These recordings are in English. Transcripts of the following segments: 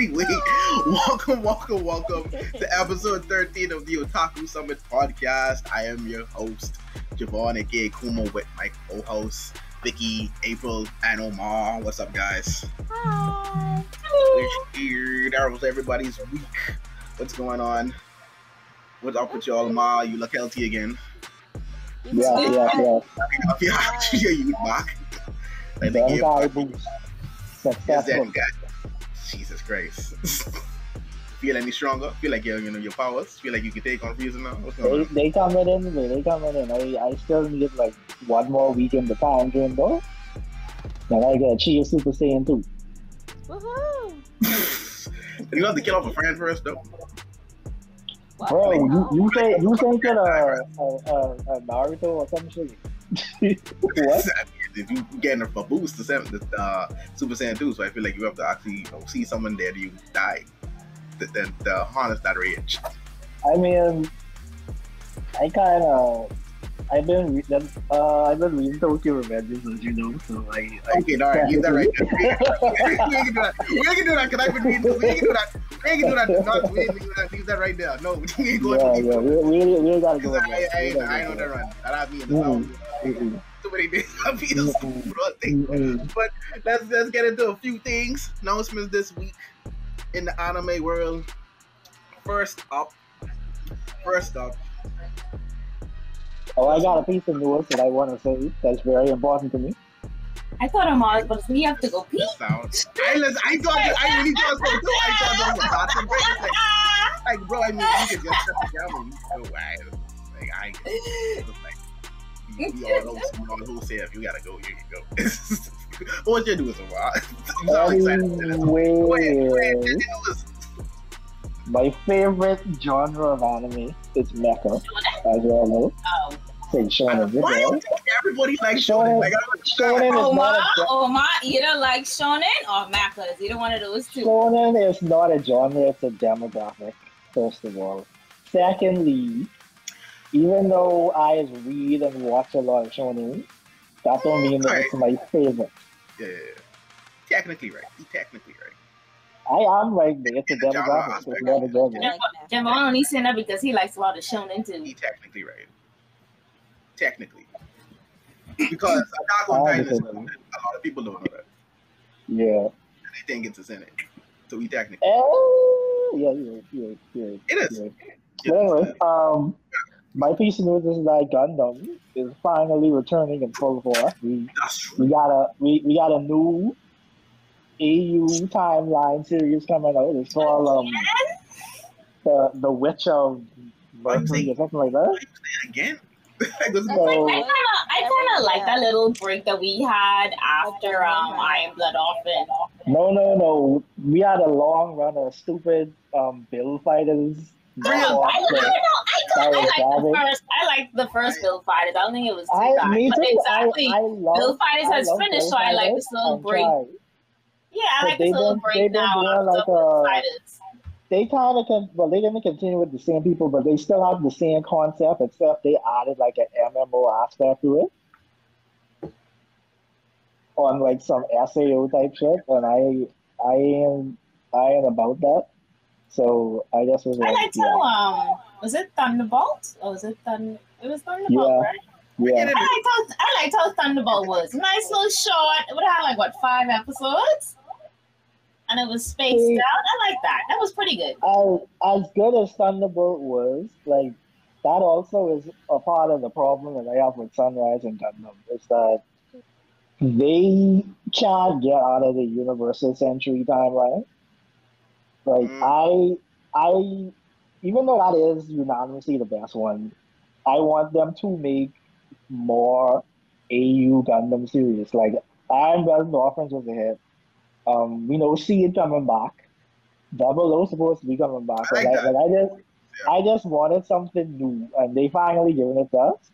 anyway, welcome, welcome, welcome to episode 13 of the Otaku Summit podcast. I am your host, Javon, aka Kumo, with my co-hosts, Vicky, April, and Omar. What's up, guys? Hi. Weird. That was everybody's week. What's going on? What's up with y'all, Omar? You look healthy again. Yeah, yeah, yeah. Yeah, yeah, you back. Like, Damn yeah, guy boost. Is that Successful. guy? Jesus Christ. Feel any stronger? Feel like you you know your powers? Feel like you can take on Frieza now? What's They, going on? they coming in, man. They coming in. I, I still need like one more week in the time dream though. Then I get Chia Super Saiyan 2. Woohoo. you have to kill off a friend first, though. What? Bro, you, Oh. you say you think that uh, uh, uh, uh, Naruto or some shit? what? If you getting a boost to seven, the uh, Super Saiyan 2, so I feel like you have to actually you know, see someone there that you die. Then to, to harness that rage. I mean, I kind of. I've been re- uh, I've been reading Tokyo Revengers, as you know, so I, I Okay, all right, leave that right there. we gonna do that. We gonna do that because I've been reading. We gonna do that. We gonna do that. Not, we gonna do that. Leave that right there. No, we ain't going yeah, to yeah, we, we, we gotta go. I. I, I, I know that that. run. That I mean, Mm-mm. Mm-mm. Too many days. Thing. Mm-mm. But let's let's get into a few things. Announcements this week in the anime world. First up, first up, Oh, I got a piece of news that I want to say that's very important to me. I thought I'm all, but we have to go pee. sound. I listen, I thought I really thought so too. I thought that was awesome. But it's like, like, bro, I mean, you could just shut the camera. You go wild. Like I, it's like, we, we all know, we all know. Say if you gotta go, you can go. What's your news, Omar? You sound excited. Go ahead, go ahead. Anyway, Your my favorite genre of anime is mecha, as you all know. Oh, Say shonen, you Why do know. you think everybody likes shonen? Like, I don't Shonen is Omar, not a Omar, either like shonen or mechas. Either one of those two. shonen is not a genre; it's a demographic. First of all, secondly, even though I read and watch a lot of shonen, that don't mean that it's my favorite. Yeah, yeah, yeah. technically right. You're technically right. I am right there. It's a the genre demographic. It's not a genre. Javon only saying that because he likes a lot of shonen too. You're technically right. Technically, because Attack on Titan is a lot of people don't know that. Yeah. And they think it's a sin. So we technically. Oh, yeah, yeah, yeah, yeah. It is. yeah. Yeah. But anyway, um, my piece of news is that Gundam is finally returning in full force. We we got a we, we got a new AU timeline series coming out. It's called um the the Witch of Mercury or something like that. Why you say it again? Like, this is- So- I kind of, I kind of like that little break that we had after um Iron Blood Orphan. No, no, no. We had a long run of stupid um build fighters. I. I, I, don't know. I, That I like the first. I like the first Build Fighters. I don't think it was too I, bad. me But too. exactly. I, I love, Build Fighters has finished, so I like this little I'm break. trying. Yeah, I like this little break now like Fighters. They kind of can, well, they didn't continue with the same people, but they still have the same concept, except they added like an MMO aspect to it. On like some SAO type shit, and I, I am, I am about that. So I just was I like, yeah, how um was it Thunderbolt oh, or was it Thun? It was Thunderbolt, Yeah. right? yeah. I liked how I liked how Thunderbolt was nice little short. It would have like what five episodes, and it was spaced See- out. I like that. That was pretty good. as as good as Thunderbolt was, like that also is a part of the problem that I have with Sunrise and Gundam is that they can't get out of the Universal Century timeline. Like mm. I, I, even though that is unanimously the best one, I want them to make more AU Gundam series. Like Iron Blooded Orphans was a hit. Um, we know Seed coming back. Double O supposed to be coming back. I like Like, I just, I just wanted something new, and they finally given it to us.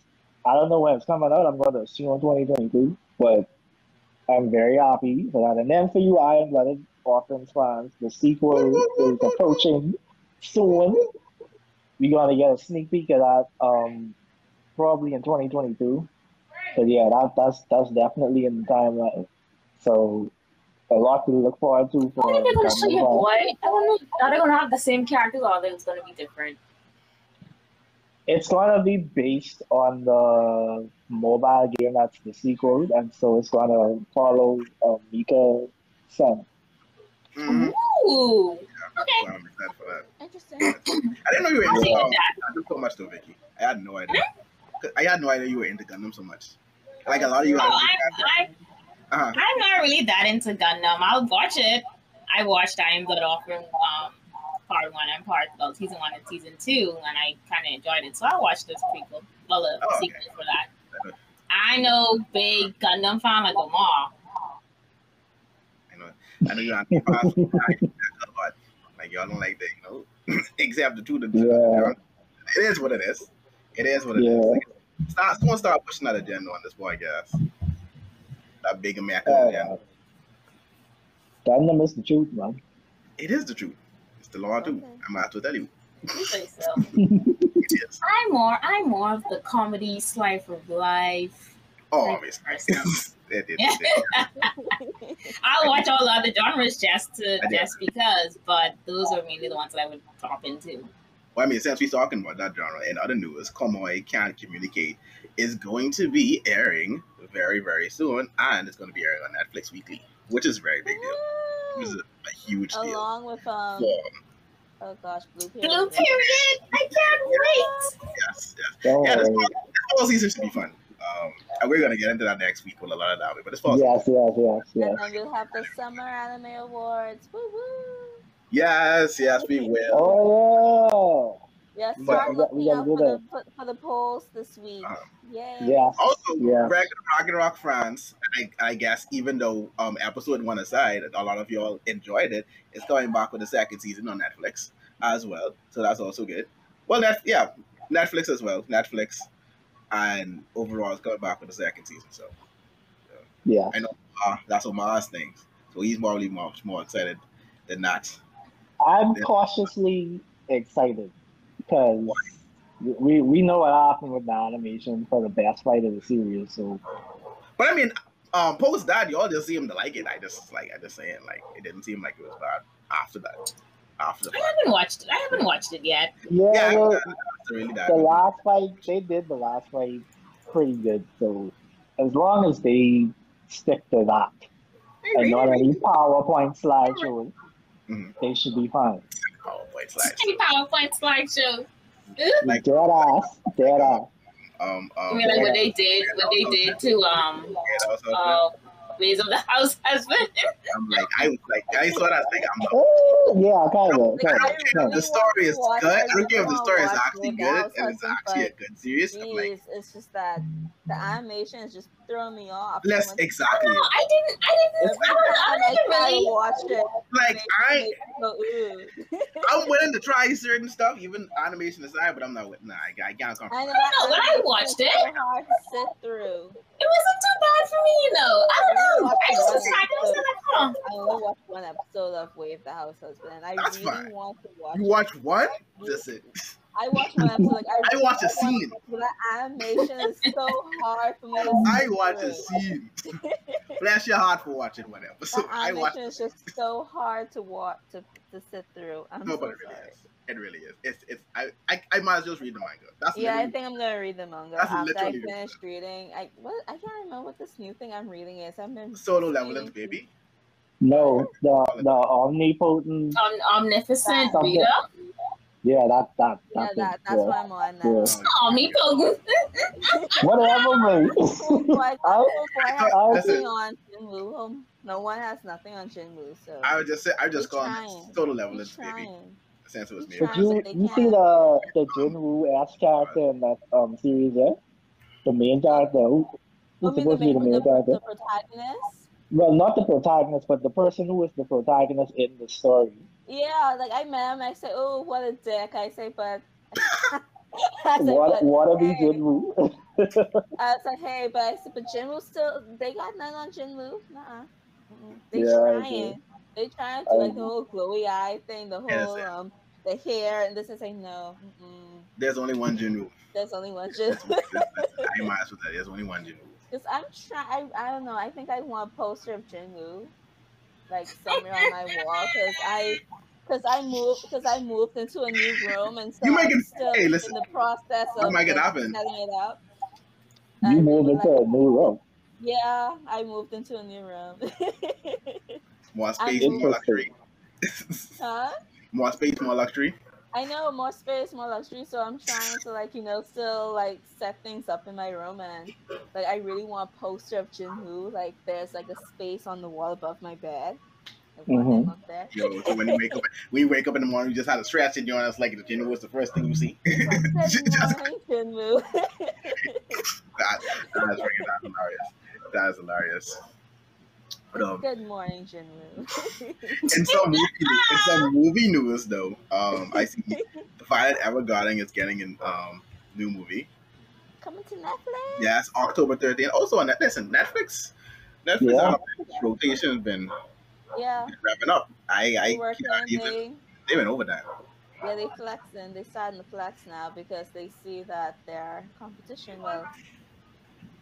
I don't know when it's coming out. I'm going to assume 2022, but I'm very happy for that. And then for you Iron Blooded Orphans fans, the sequel is approaching soon. We're gonna get a sneak peek of that um, probably in 2022. But yeah, that, that's that's definitely in the timeline. So a lot to look forward to for I think they're gonna show your Gundam. boy. I don't know. Are they gonna have the same characters or are they gonna be different? It's gonna be based on the mobile game that's the sequel, and so it's gonna follow uh, Mika Sen. Mhm. Ooh. Okay. I'm excited for that. Interesting. I didn't know you were into see um. Gundam so much though, Vicky. I had no idea. I had no idea you were into Gundam so much. Like a lot of you. Oh, are I, I, uh-huh. I'm not really that into Gundam. I'll watch it. I watched Iron Blooded Orphans um, part one and part well, season one and season two, and I kind of enjoyed it. So I watched this prequel, well, the Oh, okay. sequel for that. I know big Gundam fan like Omar. I know. I know you're on the fast food diet, but like y'all don't like that, you know. Except the two that Yeah. It is what it is. It is what it is. Yeah. Like, start, someone start pushing that agenda on this podcast. That big American Uh, agenda. Gundam is the truth, man. It is the truth. It's the law too. Okay. I'm about to tell you. You say so. It is. I'm more. I'm more of the comedy slice of life. Oh, type obviously. person. it, it, it, I'll watch all the other genres just to just because, but those are mainly the ones that I would top into. Well, I mean, since we're talking about that genre and other news, Komi Can't Communicate is going to be airing very, very soon, and it's going to be airing on Netflix weekly, which is a very big deal. Which is a, a huge deal. Along with um, For, oh gosh, Blue Period. Blue period. I can't wait. yes, yes. Don't Yeah, this worry. fall, this fall season should be fun. Um, and we're going to get into that next week with a lot of that, but this fall Yes, yes, yes, yes. And then we'll have the Summer Anime Awards. Woo woo. Yes, yes, we will. Oh Yeah, But- start We got- looking gotta out for the, for, for the polls this week. Uh, Yay. yeah, yes, Also, yeah. Ragnarok, Ragnarok France, I, I guess even though um, episode one aside, a lot of y'all enjoyed it, it's coming back with the second season on Netflix as well. So that's also good. Well, that yeah, Netflix as well. Netflix and overall it's coming back for the second season. So yeah. uh, that's Omar's things. So he's probably much more excited than that. I'm cautiously excited because we we know what happened with the animation for the best fight of the series. So But I mean, um, post that y'all just seem to like it. I just like I just saying like it didn't seem like it was bad after that. After the I haven't watched it. I haven't watched it yet. yeah, Yeah, well, that's really the last fight they did the last fight pretty good. So as long as they stick to that and not any PowerPoint slideshows, Mhm. they should be fine. Oh, wait, PowerPoint slideshow. Like- dead ass, dead ass. Um, I um, mean, like what they did, what they did to um, yeah, that was something. uh, Ways of the House husband. I'm like, I was like, I saw that thing. I'm like, Oh, yeah, kind of, I kind don't care if the story is good. I I don't care if the story is actually good House and it's actually a good series. I'm like, it's just that the animation is just throwing me off. less When- exactly. No, I didn't. I didn't. I, was, time I I didn't try to really. watch it, Like I, it. I'm willing to try certain stuff, even animation aside, but I'm not with. Nah, I, I can't come. I know know, when I watched it- hard to sit through. It wasn't too bad for me, you know. I don't know. I just was kind of like, huh. I only watched one episode of Way of the House Husband, and I That's really fine. want to watch. You it. watch one? That's it. I watched one episode. Like, I, I watch a really scene. want to, But the animation is so hard for me. To I sit watch a scene. Bless your heart for watching one The episode. I watch. animation is just so hard to watch to, to sit through. I'm No, so but it really sorry. is. It really is. It's. It's. I. I, I might as well just read the manga. That's Yeah, I think I'm gonna read the manga That's after I literally- finish reading. I what I can't remember what this new thing I'm reading is. I've been solo reading leveling, baby. No, the the omnipotent. Um, omnificent Something. reader. Yeah, that that Yeah, that's that, that's Yeah. what I'm on now. Yeah. Omnipotent. Whatever, mate. Cool boy, I- cool I- nothing on Jinwoo. Um, No one has nothing on Jinwoo, so I would just say. I would just We're call him it solo he's leveling, baby. Trying. Since it was He's made. Did you you see can't. the the Jinwoo S character in that um series? Yeah, the main character. Who, Oh, who's you supposed to be the the, main the, character? the protagonist? Well, not the protagonist, but the person who is the protagonist in the story. Yeah, like I met him. I say, "Oh, what a dick!" I say, but I say, What but, what are we hey. Jinwoo? I was like, "Hey," but I said, "But Jinwoo still, they got none on Jinwoo. Nuh-uh. They Yeah, trying. They trying to like the Um, whole glowy eye thing, the whole yeah. um, the hair, and this is like, no, mm-mm. There's only one Jinwoo. there's only one Jinwoo. I might as well tell you, there's only one Jinwoo. Because I'm trying. I, I don't know. I think I want a poster of Jinwoo. like somewhere on my wall because I because I moved because I moved into a new room and so You make I'm it- still hey, listen. in the process You of make it like, happen. setting it up. You And moved then, into like, a new room. yeah, I moved into a new room. More I space, mean- more luxury. huh? more space, more luxury. I know more space, more luxury, so I'm trying to like you know still like set things up in my room and like I really want a poster of Jinwoo. Like there's like a space on the wall above my bed. I want him Mhm. up there. Yo, so when you wake up, when you wake up in the morning, you just had a stretch and you're on like the gym was the first thing you see. Like, Just- Good Jinwoo. that, that is freaking that's hilarious. That is hilarious. But um, Good morning, Jinwoo. in some movie, in some movie news though, um, I see the Violet Evergarden is getting a um new movie. Coming to Netflix. Yes, October 13th. Also on Net- listen, Netflix. Netflix Yeah. uh, rotation has been Yeah. wrapping up. I I They working. cannot even. They They've been over that. yeah they flexing. They starting to flex now because they see that their competition well.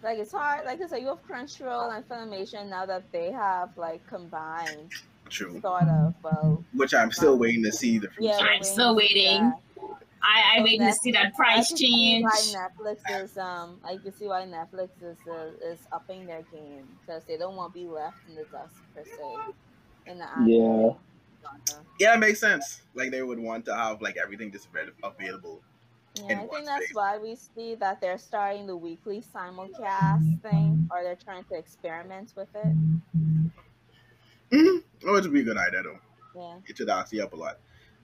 Like it's hard. Like I said, you have Crunchyroll and Funimation now that they have like combined True. sort of well Which I'm still waiting to see the fruits. Yeah, I'm still waiting. I, I So wait to see that Netflix- price I can see change. Why Netflix is um, I can see why Netflix is uh, is upping their game because they don't want to be left in the dust per se. In the anime Yeah. genre. Yeah, it makes sense. Like they would want to have like everything just read- available. Yeah, I think that's why we see that they're starting the weekly simulcast thing, or they're trying to experiment with it. Mm-hmm. Oh, it would be a good idea though. Yeah. It should actually help a lot.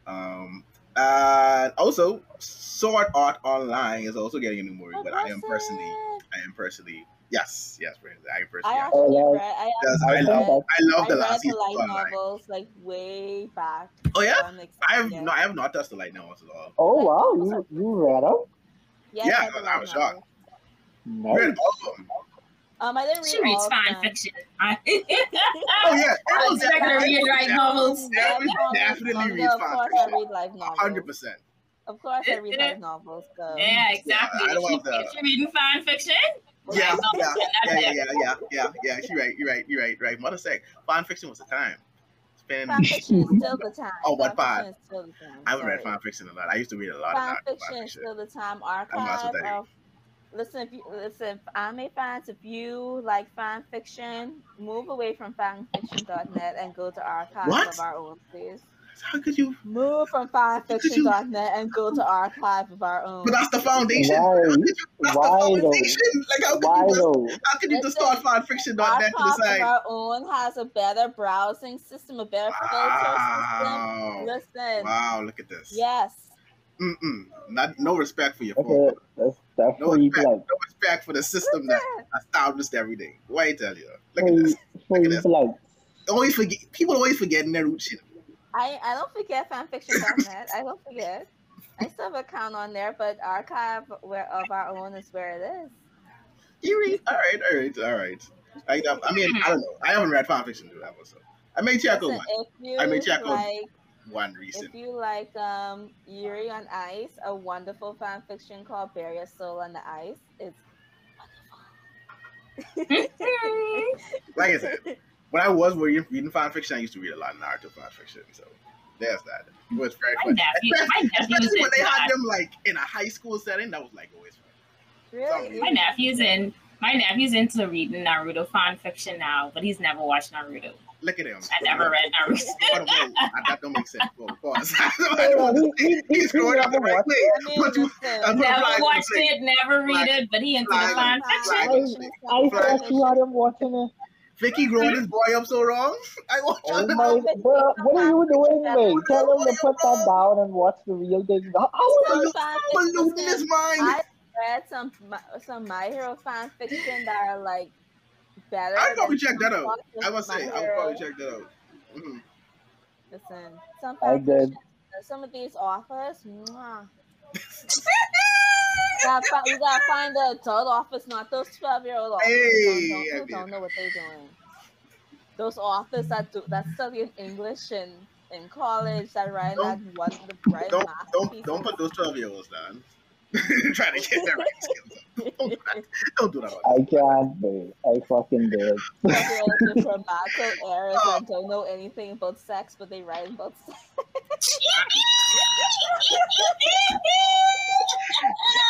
Um, and also, Sword Art Online is also getting a new movie, but I am personally, I am personally, yes, yes, I am personally. I Oh, actually yeah. read. I, Yes, actually I I love, I love I the read last the light novels like way back. Oh yeah, so I'm. I have yeah. no, I have not touched the light novels at all. Oh wow, you you read them? Yes, Yeah, read the I was novels. shocked. Nice. Read all of them. Um, I didn't read She reads of fan them. fiction. Oh yeah, I it was expect her to read light novels. Yeah, Definitely- comics, definitely manga, reads Of fan course, I fiction. read light novels. hundred percent. Of course, I read light novels. Yeah, exactly. I don't she, want the- she reading fan fiction. Yeah, yeah, yeah, yeah, yeah, yeah, yeah, yeah. You're right. You're right. You're right. Right. Mother said fan fiction was the time. Fan fiction is still the time. Oh, what fan fan? fiction is still the time. I haven't read fan fiction a lot. I used to read a lot Fan of that. fiction Fan is fiction. still the time. Archive of listen, if you listen, anime fans, if you like fan fiction, move away from fanfiction.net and go to archive What? of our own, please. How could you? Move from fanfiction.net and go to archive of our own. But that's the foundation. Why? How could you- That's Why the though? foundation. Like how could Why you? Just, though? how could you just start fan fiction on net to Archive of decide? our own has a better browsing system, a better filter system. Wow. Listen, Wow. Look at this. yes. Mm-mm. Not no respect for your That's phone. it. That's that's No for you respect. to like. No respect for the system that Listen. established everything. What I tell you? Look For at you, this. for Look at you this. to like. Always forget. People always forgetting their root shit. I, I don't forget fanfiction.net. I don't forget. I still have an account on there, but archive where of our own is where it is. You read? All right, all right, all right. I, I mean, I don't know. I haven't read fanfiction to that one, so I may check out Listen, one. if you I may check out like One recent. if you like um Yuri on Ice, a wonderful fanfiction called Bury Your Soul on the Ice. It's Like I said, when I was reading, reading fan fiction, I used to read a lot of Naruto fan fiction. So there's that. It was very My fun. nephew, my nephew's Especially when in they had them like in a high school setting, that was like always fun. really My nephew's in. My nephew's into reading Naruto fan fiction now, but he's never watched Naruto. Look at him. I never read Naruto. Oh, whoa, whoa, that don't make sense. Whoa, pause. Yeah, he- he- he- He's he going up the never right watched way. I But you- I'm never Flag, watched flag. it, never read Flag. it, but he into the fan fiction. I thought you had him watching it. Vicky growing this boy up so wrong. I watch Oh my, bro, what are you doing, man? Tell him to put that down and watch the real thing. How how is Some fan I'm losing fiction- his mind. I read some some My Hero fan fiction that are like better. I'd probably than check that out. I must My say, I would probably check that out. Mhm. Listen, some I did. some of these authors, mwah. Gotta we gotta find the adult office, not those twelve year old who Hey, don't, I who don't know what they're doing. Those authors that do that study in English in in college that write that Don't- one the write Don't don't don't put those twelve year olds down. trying to get their writing skills. Don't do that. Don't do that. I can't do it. I fucking did. Relative from Marco eras Oh. that don't know anything about sex, but they write about sex.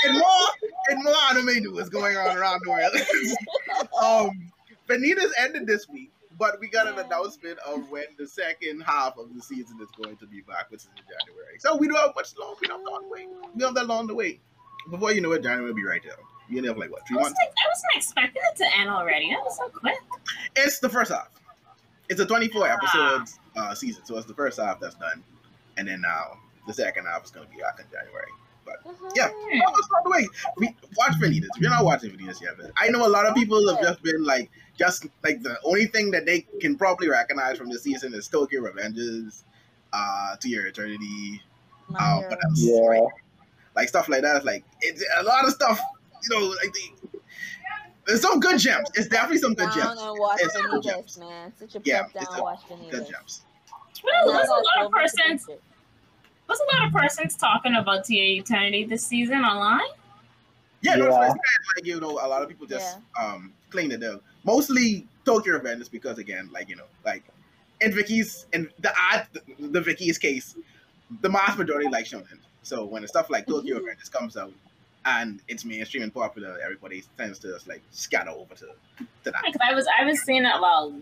and more and more anime news going on around the world. um, Vanitas ended this week, but we got an announcement of when the second half of the season is going to be back, which is in January. So we don't have much long. We don't have long to wait. We don't have that long to wait. Before you know it, January will be right there. You only have like what three I, was months? like, I wasn't expecting it to end already. That was so quick. It's the first half. It's a 24 episodes uh, season, so it's the first half that's done, and then now the second half is going to be out in January. But yeah. Hmm. Oh, it's not the way. We watch Vanitas. If you're not watching Vanitas yet, but I know a lot of people have just been like, just like the only thing that they can probably recognize from the season is Tokyo Revengers, uh, To Your Eternity, My uh, what else? Yeah. Like stuff like that. It's like it's a lot of stuff. You know, like the, there's some good gems. It's definitely some good down gems. and watch It's good gems. man. Sit your Yeah, down it's and a- watch Good gems. Well, there's a lot of persons. the- There's a lot of persons talking about TA Eternity this season online. Yeah, no, it's Yeah. like, like you know, a lot of people just um claim that they're mostly Tokyo Revengers because again, like you know, like in Vicky's and the odd the Vicky's case, the mass majority like shonen. So when stuff like Tokyo Mhm. Revengers comes out and it's mainstream and popular, everybody tends to just like scatter over to to that. Because I was I was seeing it well.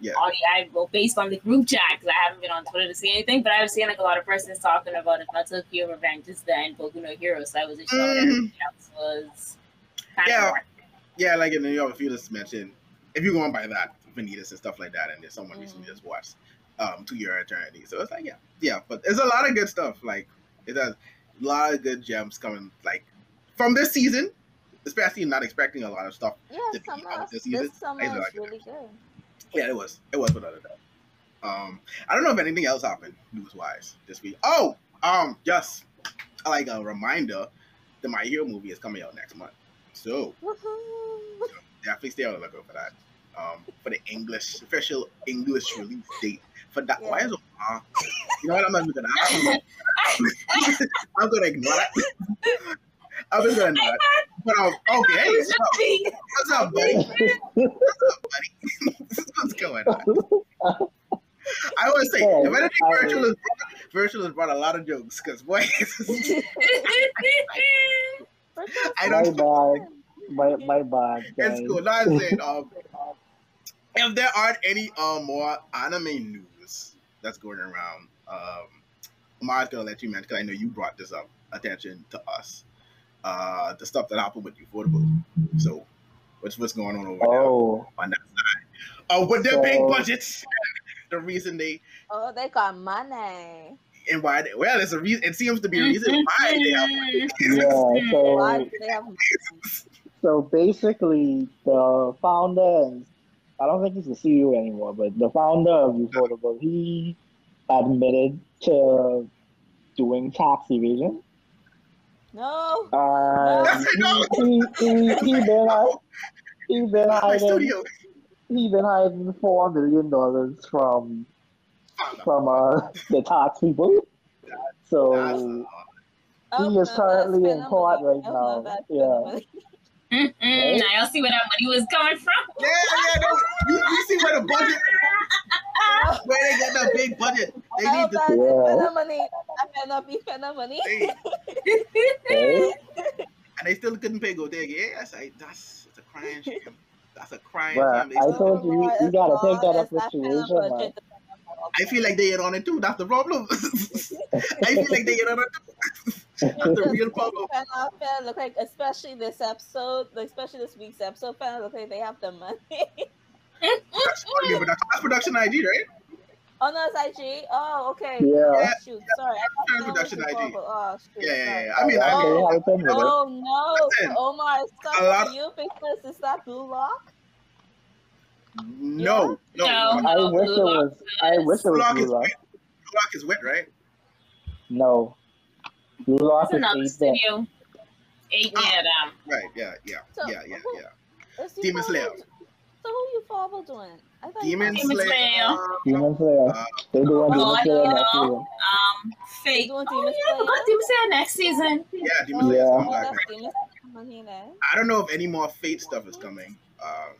Yeah. All the, I well based on the group chat because I haven't been on Twitter to see anything, but I was seeing like a lot of persons talking about if not Tokyo Revengers the end Boku no Hero, so I sure what Mhm. everything else was. Kind Yeah. Of Yeah, like in then you have a few just mentioned if you're going by that, Vanitas and stuff like that, and there's someone Mhm. recently just watched um To Your Eternity. So it's like yeah, yeah, but there's a lot of good stuff. Like it does a lot of good gems coming like from this season, especially not expecting a lot of stuff. Yeah, summer. beginning of the This, season, summer I like it. really good. Yeah, it was. It was without a doubt. Um, I don't know if anything else happened news wise this week. Oh, um, just like a reminder, the My Hero movie is coming out next month. So Woohoo! definitely stay on the lookout for that. Um, for the English official English release date for that. Why Yeah. is it? Uh, you know what? I'm not even gonna. I'm, I'm gonna ignore that. I'm just gonna ignore that. But um, okay, hey, what's up, what's up, buddy? What's up, buddy? what's going on? I would say, Yeah, if anything, I- virtual is virtual has brought a lot of jokes because boy, I My don't. bad. My my bad. It's guys. cool. No, I'm saying, um, if there aren't any um more anime news that's going around, um, Mars gonna let you mention because I know you brought this up attention to us. Uh, the stuff that happened with Ufotable. So, what's what's going on over there Oh, on that side? Uh, with their big budgets, the reason they Oh, they got money. and why they, well, it's a reason. It seems to be a reason why they have. yeah. Why So do they have money? so basically, the founder and I don't think he's the CEO anymore, but the founder of Ufotable, he admitted to doing tax evasion. No. And he, he, he, he been hi- he been hiding studio. he been hiding four million dollars from from uh, the tax people. So That's- He is Oh, currently in court right now. Yeah. Spend money. Mm-mm, I'll see where that money was coming from. Yeah, yeah, no. You, you see where the budget, where they got that big budget. They Oh, need to. that's Yeah. spend money. I cannot be spending money. They, right? and they still couldn't pay Godeg. Yeah, that's a, that's it's a crime. scam. That's a crime. But I told you, you gotta take that up with situation, man. man. I feel like they get on it too. That's the problem. I feel like they get on it too. That's the real problem. Fana, Fana look like, especially this episode, especially this week's episode, Fana look like they have the money. That's, yeah, but that's, that's production ID, right? oh no, it's IG. Oh, okay. Yeah. Oh, shoot, sorry. I thought Fair Fana was production the IG. Oh, shoot, Yeah, yeah, yeah. I mean, I mean, Oh, helping with it. Oh no, Listen, Omar, it's a stuck lot- with you because it's that blue lock. No, no. No. I wish it was. I wish it was Lock Blue is Lock. wet. Blue Lock is wet, right? No, Blue Lock That's is another eight bit. studio. Eight, yeah, them. Right. Yeah. Yeah. So, Yeah. Yeah. who- Yeah. Is he Demon Slayer. So who you follow doing? I thought Demon Demon Slayer. Slayer. Demon Slayer. uh, They do one Demon Oh, Slayer no. next season. Um, fake. doing Oh, yeah, I forgot Demon Slayer next season. yeah, Demon Oh, Slayer. Yeah. come back Demon Slayer. I don't know if any more Fate stuff is coming. Um,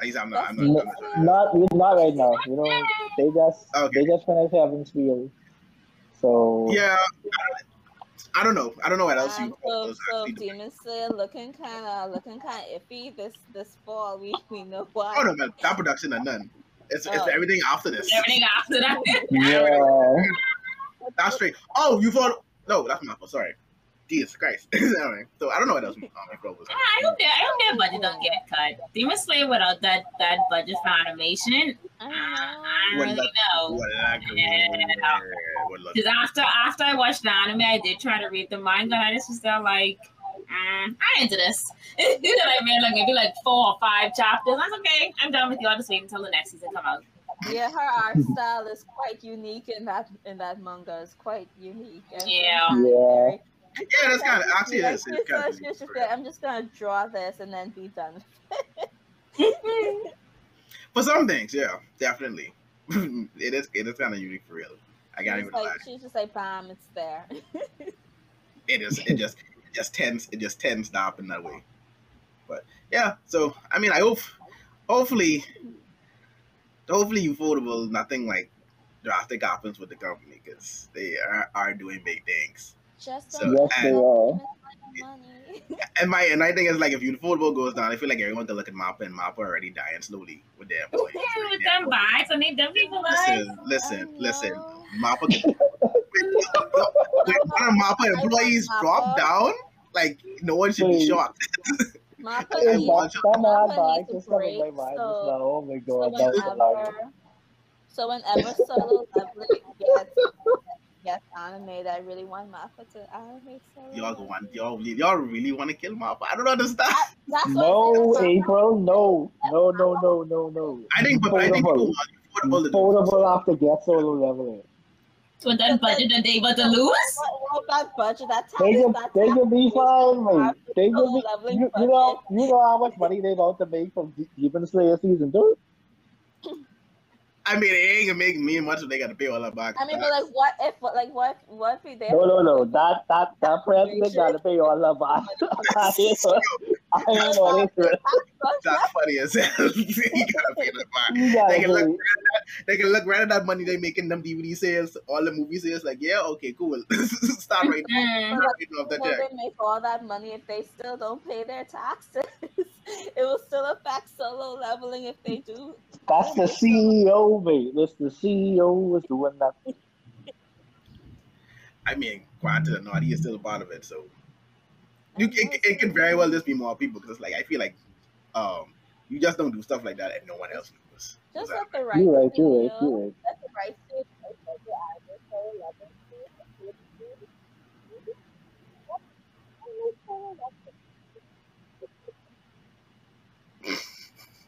at least I'm not. I'm not. I'm not not not right now. You know, they just Okay. they just finished Heaven's Feel. So yeah, I don't know. I don't know what else Um, you. so, so actually doing. Demon Slayer looking kind of looking kind of iffy this this fall. We we know why. Oh no, man, that production and none. It's, it's Oh. everything after this. Everything after that. yeah, That's straight. Oh, you thought? No, that's my fault. Sorry. Jesus Christ. anyway, so I don't know what else my fault was. I hope their I hope their budget don't get cut. Demon Slayer without that that budget for animation, I, I don't What really luck- know. What luck- Yeah. what luck- Because after after I watched the anime, I did try to read the manga, and I just was there like, mm, I'm into this. you know what I mean? Like maybe like four or five chapters. That's okay. I'm done with you. I'll just wait until the next season come out. Yeah, her art style is quite unique in that in that manga. It's quite unique. and Yeah. Yeah. very- Yeah, that's kind of actually it Like, is. It's kind said- of she just I'm just gonna draw this and then be done. for some things, yeah, definitely. it is. It is kind of unique for real. I she's even lie. like, she's just like, bam, it's there. It is. It just. It just tends. It just tends to happen that way. But yeah. So I mean, I hope. Hopefully. Hopefully, Ufotable. Nothing like drastic happens with the company because they are, are doing big things. Just So, don't Yes, let they are. And my and I think it's like if Ufotable goes down, I feel like everyone can look at Mappa and Mappa already dying slowly with their employees. With them bites, I need them people bites. Listen, listen, listen. know. Mappa, when, when one of Mappa employees drop down, like no one should be Wait. shocked. Mappa Hey, needs- watch that, that man Mappa needs a break, my so- just now. Oh my So god, that's hilarious. whenever, so whenever solo leveling gets gets animated, I really want Mappa to animate solo. Y'all go want y'all y'all really want to kill Mappa? I don't understand. That's No, I'm. April, no, no, no, no, no, no. I think, but I think people Ufotable. want Ufotable to do. Ufotable have to get solo leveling. With that budget that they about to lose. What, what that budget? That tax, They can, that they tax can be fine, mate. They can be. You, you know, you know how much money they about to make from De- Demon Slayer season two. I mean, it ain't gonna make me much if they got to pay all that back. I mean, but like, what if, like, what, what if they? No, no, no. That that that president got to pay all that back. I ain't know this. That's funny as hell. you gotta pay that back. You They can look right at that. They can look right at that money they making them DVD sales, all the movie sales. Like, yeah, okay, cool. Start right now. Mm. Start writing off that Will check. they make all that money if they still don't pay their taxes? it will still affect solo leveling if they do. That's the CEO, mate. That's the CEO was doing that. I mean, granted or not, he is still a part of it. So you, it, it can very well just be more people because, like, I feel like um, you just don't do stuff like that and no one else knows. Just Exactly. let the right. You're right. You're right. You're right. Let the right studio take the idea solo leveling.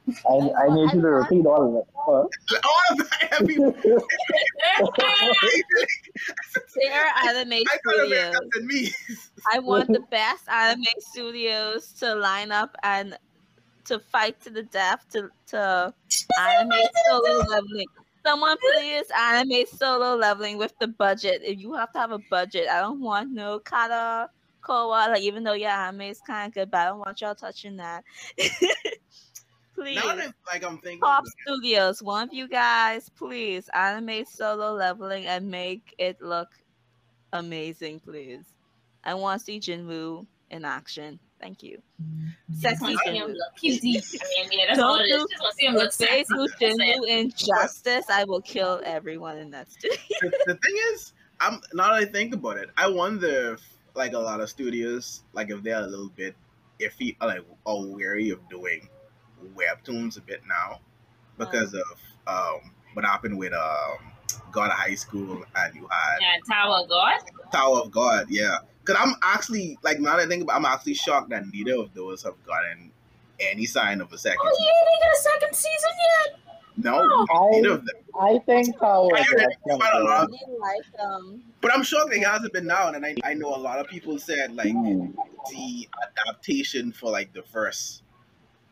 I, I need you to repeat all of it. Huh? All of that people. Fair anime I could have been studios. me. I want the best anime studios to line up and to fight to the death to to animate solo leveling. Someone please animate solo leveling with the budget. If you have to have a budget, I don't want no kata koa. Like even though yeah, anime is kind of good, but I don't want y'all touching that. please. Now that like I'm thinking, Pop Studios, one of you guys, please animate solo leveling and make it look amazing, please. I want to see Jinwoo in action. Thank you. Mm-hmm. Sexy Just want to see him Jinwoo. I mean, yeah, Don't all it is. do- Just want to see him look If they sexy. do That's it. Jinwoo injustice, I will kill everyone in that studio. the, the thing is, I'm now that I think about it, I wonder if like a lot of studios, like if they're a little bit iffy, or, like or wary of doing webtoons a bit now because of um what happened with um God of High School and you had Yeah, Tower of God. Tower of God, yeah. Because I'm actually like now that I think about, I'm actually shocked that neither of those have gotten any sign of a second. Oh yeah, they got a second season yet. No, I- neither of them. I think Power I heard Gets it quite a gonna lot. go. I really like um But I'm shocked it hasn't been now, and I, I know a lot of people said like Mm. the adaptation for like the first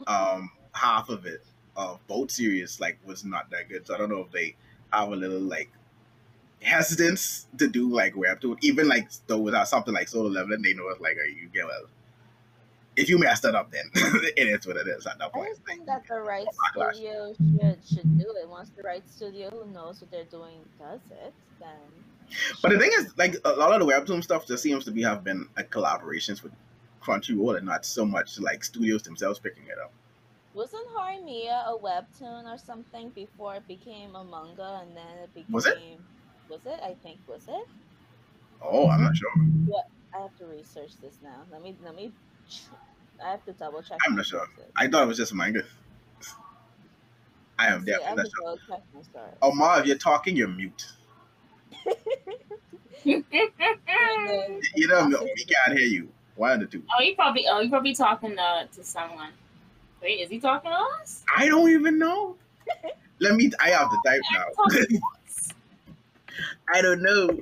um half of it of both series like was not that good. So I don't know if they have a little like hesitance to do like webtoon, even like though without something like Solo Leveling, they know it's like, are you get well. If you messed it up, then it is what it is at that point. I just think that the right studio should should do it. Once the right studio who knows what they're doing does it, then. But the thing is, like a lot of the webtoon stuff just seems to be have been like collaborations with Crunchyroll and not so much like studios themselves picking it up. Wasn't Harumiya a webtoon or something before it became a manga and then it became Was it? Was it? I think was it? Oh, I'm not sure. I have to research this now. Let me let me I have to double check. I'm not sure. sources. I thought it was just a manga. I am See, I definitely have not sure. double check my source. Oh, if you're talking, you're mute. Then- You know, we can't hear you. One of the two. Oh, he probably oh, you probably talking to, to someone. Wait, is he talking to us? I don't even know. Let me. I have to type now. Talking to us? I don't know.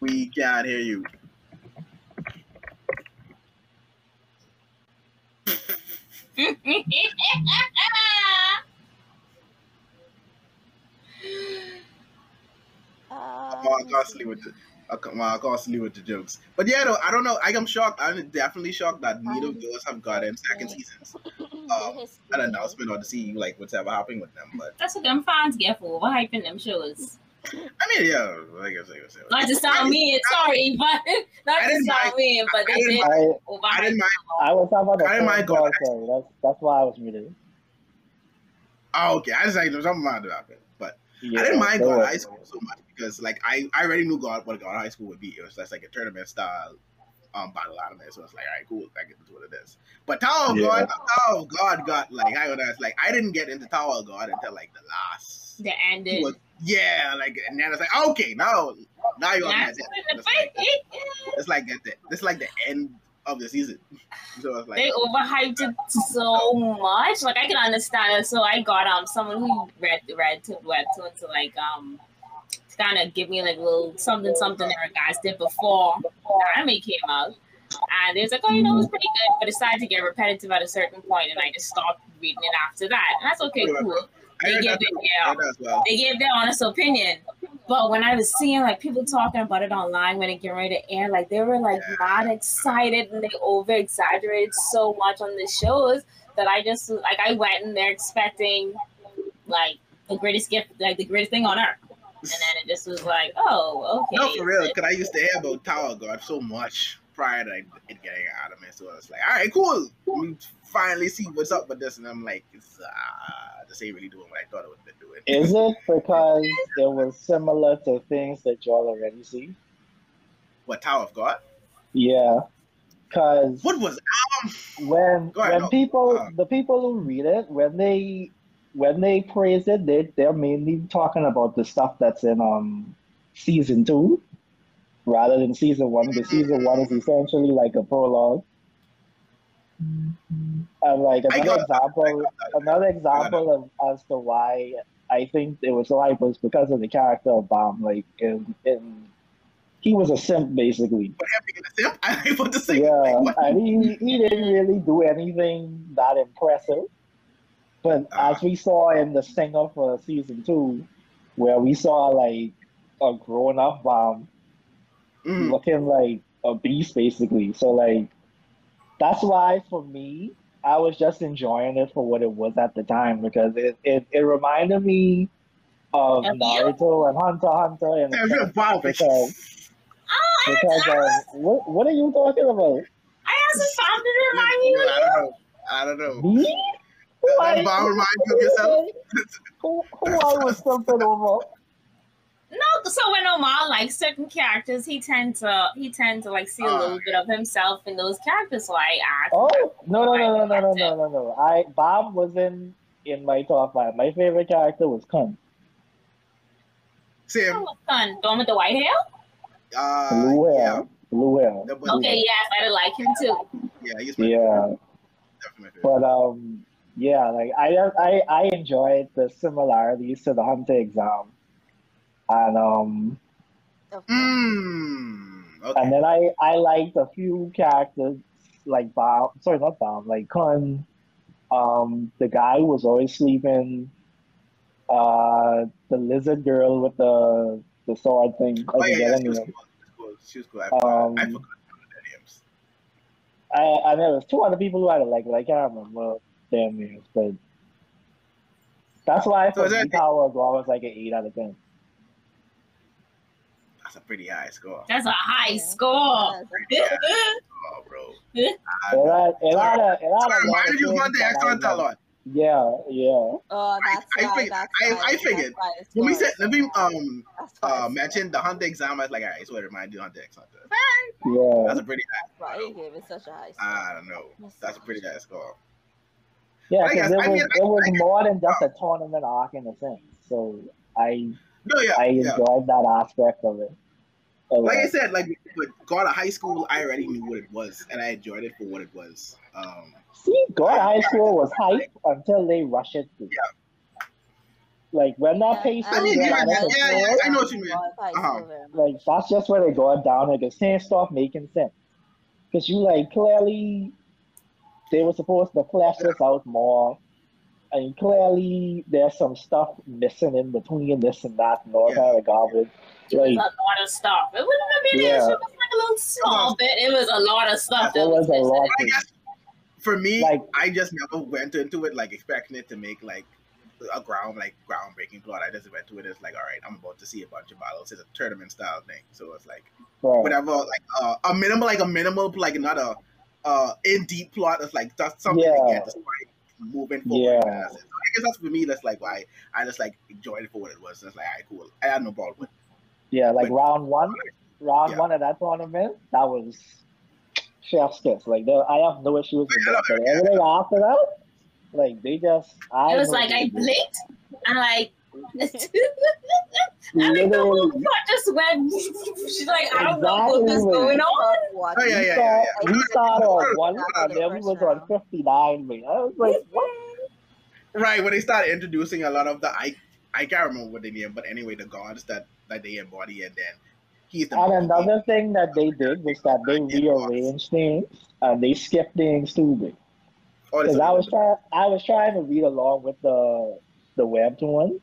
We can't hear you. Uh, I'm constantly with the. I'm all constantly with the jokes, but yeah, though I don't know. I am shocked. I'm definitely shocked that neither of those have gotten second seasons. Um, An announcement or to see like what's ever happening with them. But That's what them fans get for overhyping them shows. I mean, yeah, like I say, I say. Not to sound mean, sorry, but not I to didn't sound mind- mean, but I they didn't I I didn't mind. I was talking about I the didn't mind phone sorry. That's that's why I was muted. Oh, okay. I just like there's something about that, but Yeah, I didn't mind they God were- High School so much because like I, I already knew God what God High School would be. It was just like a tournament style um battle anime. So it's like, all right, cool, I get into what it is. But Tower of Yeah. God, Tower of God got like I was like I didn't get into Tower of God until like the last The ending. was- yeah, like and then it's like okay, now now you're on That's that. It's like, fight- it's like at the it's like the end of the season. So like they overhyped it so much. Like I can understand it. So I got um someone who read read to webtoon to like um to kind of give me like a little something something that guys did before the anime came out. And they was like, oh, you know, it was pretty good, but it started to get repetitive at a certain point, and I just stopped reading it after that. And that's okay, cool. They give it, yeah. I heard that as well. they gave their honest opinion. But when I was seeing like people talking about it online when it came ready to air, like they were like not excited and they over exaggerated so much on the shows that I just like I went in there expecting like the greatest gift, like the greatest thing on earth. And then it just was like, oh, okay. No, for real, because I used to hear about Tower God so much prior to it getting out of me. So I was like, all right, cool. We finally see what's up with this. And I'm like, it's, uh, this ain't really doing what I thought it would have been doing. Is it because it was similar to things that y'all already see? What, Tower of God? Yeah, because What was when ahead, when no. people Uh. the people who read it when they when they praise it they they're mainly talking about the stuff that's in um season two rather than season one because season one is essentially like a prologue and like another example another example of as to why I think it was like was because of the character of Bam like in in he was a simp basically what happened the simp? I'm about to say, yeah, like, and he, he didn't really do anything that impressive. But Ah. as we saw in the singer for season two, where we saw like a grown up Bam Mhm. looking like a beast basically. So like that's why for me, I was just enjoying it for what it was at the time because it, it, it reminded me of Of you? Naruto and Hunter Hunter in a Damn, you're sense wild, because Oh, I, because I, of what what are you talking about? I also found it to remind me of I don't know. I don't know. Me? Who That are bomb remind you of yourself? Who, who I was something over? No, so when Omar likes certain characters, he tends to he tends to like see a little bit of himself in those characters. So I asked. Oh no no no no no no no no no! I Bob was in in my top five. My favorite character was Kun. Same. Oh, son, the one with the white hair? Uh, Blue hair. yeah. Blue hair. That was- Okay, yes, I did like him too. Yeah, he's my Yeah, favorite. Definitely my favorite. but um, yeah, like I I I enjoyed the similarities to the Hunter exam, and um, Of. Mm, okay. and then I I liked a few characters like Bob. Sorry, not Bob. Like Kun, Um, the guy was always sleeping. Uh, the lizard girl with the the sword thing. Oh yeah, forget yeah, she was name. cool. She was cool. I forgot. Um, I forgot their names. I I know there's two other people who I like, but I can't remember their names. But that's why So for is that- Tower of God was like an eight out of ten. That's a pretty high score. That's a high Yeah. score. Pretty high bro. It had, a, it had a lot it of reminded you of things Hunter that X I Hunter a lot. Yeah, yeah. Oh, that's I why. fig- that's I- why, I that's figured. why it's Let me say, let me um uh mention the Hunter exam. I was like, alright, so it reminded you of Hunter X Hunter. Yeah. That's a pretty high. Why you gave it such a high score. I don't know. That's a pretty high score. Yeah, because guess- it I was mean, it was I guess- more than just a tournament arc in a sense. So I No, yeah, I yeah. enjoyed that aspect of it. a Like I said, like with God of High School, I already knew what it was, and I enjoyed it for what it was. Um, See, to High School was hype until they rush it through. Like when that pace I mean, get yeah, out of yeah, yeah, I know what you mean. Uh-huh. school very much. like that's just where they go down. Like it can't stop making sense. Because you like clearly they were supposed to flesh this out more. And clearly there's some stuff missing in between this and that and all Yeah. kind of garbage. It was Like a lot of stuff. It wouldn't have been Yeah. yeah. It was like a little small bit. It was a lot of stuff. there that was a lot I to guess for me, Like- I just never went into it like expecting it to make like a ground like groundbreaking plot. I just went to it as like, all right, I'm about to see a bunch of battles. It's a tournament style thing, so it's like right. whatever, like uh, a minimal, like a minimal, like not a uh in deep plot. It's like just something to get the story moving forward. Yeah. And that's. So I guess that's for me. That's like why I just like enjoyed it for what it was. It's like, all right, cool. I had no problem with. it. Yeah, like But- round one, round Yeah. one of that tournament, that was chef's kiss. Like there, I have no issues with Yeah, that. But yeah. everything after that, like they just, I It was like I they just blinked and like I think the whole literally. plot just went. She's like, I don't know what is going on. Oh, yeah, yeah, yeah, yeah. we started on one, and then we first was on fifty nine. Man, I was like, what? Right when they started introducing a lot of the I I can't remember what they name, but anyway, the gods that that they embody, and then he's the And another thing that they did was that they rearranged things and they skipped things too big. Oh, Because I was trying, I was trying to read along with the the webtoon,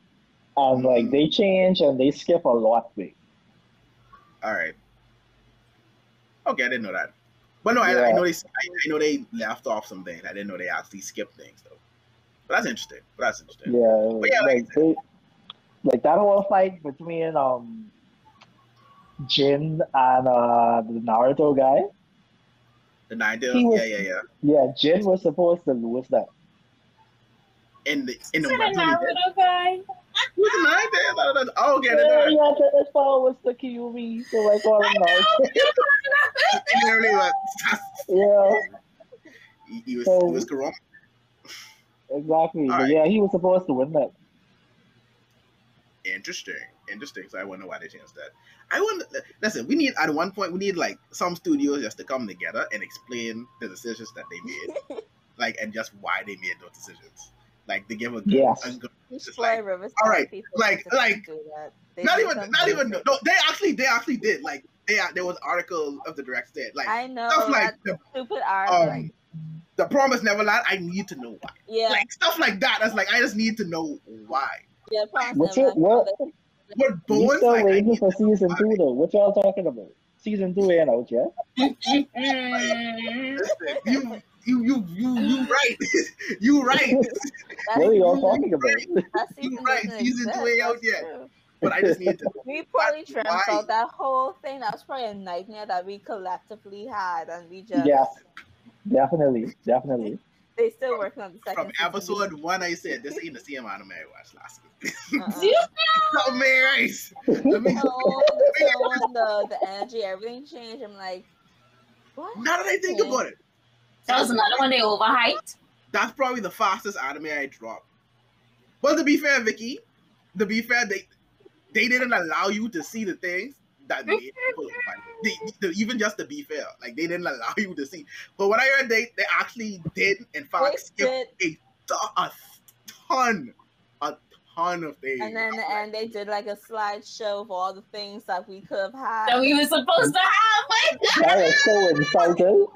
and like they change and they skip a lot big. All right. Okay, I didn't know that. But no, I, I know they I, I know they left off some things. I didn't know they actually skipped things though. But that's interesting. But that's interesting. Yeah, But yeah, like like they, like that whole fight between um Jin and uh the Naruto guy. The Naruto. was- Yeah, yeah, yeah. Yeah, Jin was supposed to lose that. In the in the Is it a webtoon, he did. Naruto guy? Who's the nine tails? I don't know. Oh, okay, Yeah, the yeah, that his power was the Kyuubi, so like all of Naruto. He literally was. yeah, he, he was So- he was Kurama. exactly. But Alright. yeah, he was supposed to win that. Interesting, interesting. So I wonder why they changed that. I wonder. Listen, we need at one point we need like some studios just to come together and explain the decisions that they made, like and just why they made those decisions. Like they give a good, Yes. a good Each Just Fly like- Riverside all right, people like- like- do that. They not even not even basic- no they actually they actually did like they there was articles of the director said like I know stuff like that the, stupid art. um like, the promise neverland I need to know why yeah, like stuff like that that's like I just need to know why yeah. Promise What's it? What? like, what We Bones still like waiting for season two though. What y'all talking about? Season two ain't out yet. Listen, you you you you you right you right that What are y'all talking about? that You season right, doesn't season two ain't out yet. true. but I just need to We probably dreamt Why? that whole thing. That was probably a nightmare that we collectively had, and we just Yeah, definitely, definitely. they still working on the second from season. episode one I said this ain't the same anime I watched last week Uh-uh. so man rice let me tone, the tone, the, the energy, everything changed. I'm like, what? now that I think about it That was another one they overhyped. that's probably the fastest anime I dropped. But to be fair, Vicky, to be fair, they they didn't allow you to see the things that made people like, they, they- even just to be fair, like they didn't allow you to see. But what I heard, they they actually did in fact skip did, a ton, a ton of things. and then and they did like a slideshow of all the things that we could have had. That we were supposed to have. Like, That was so insulting.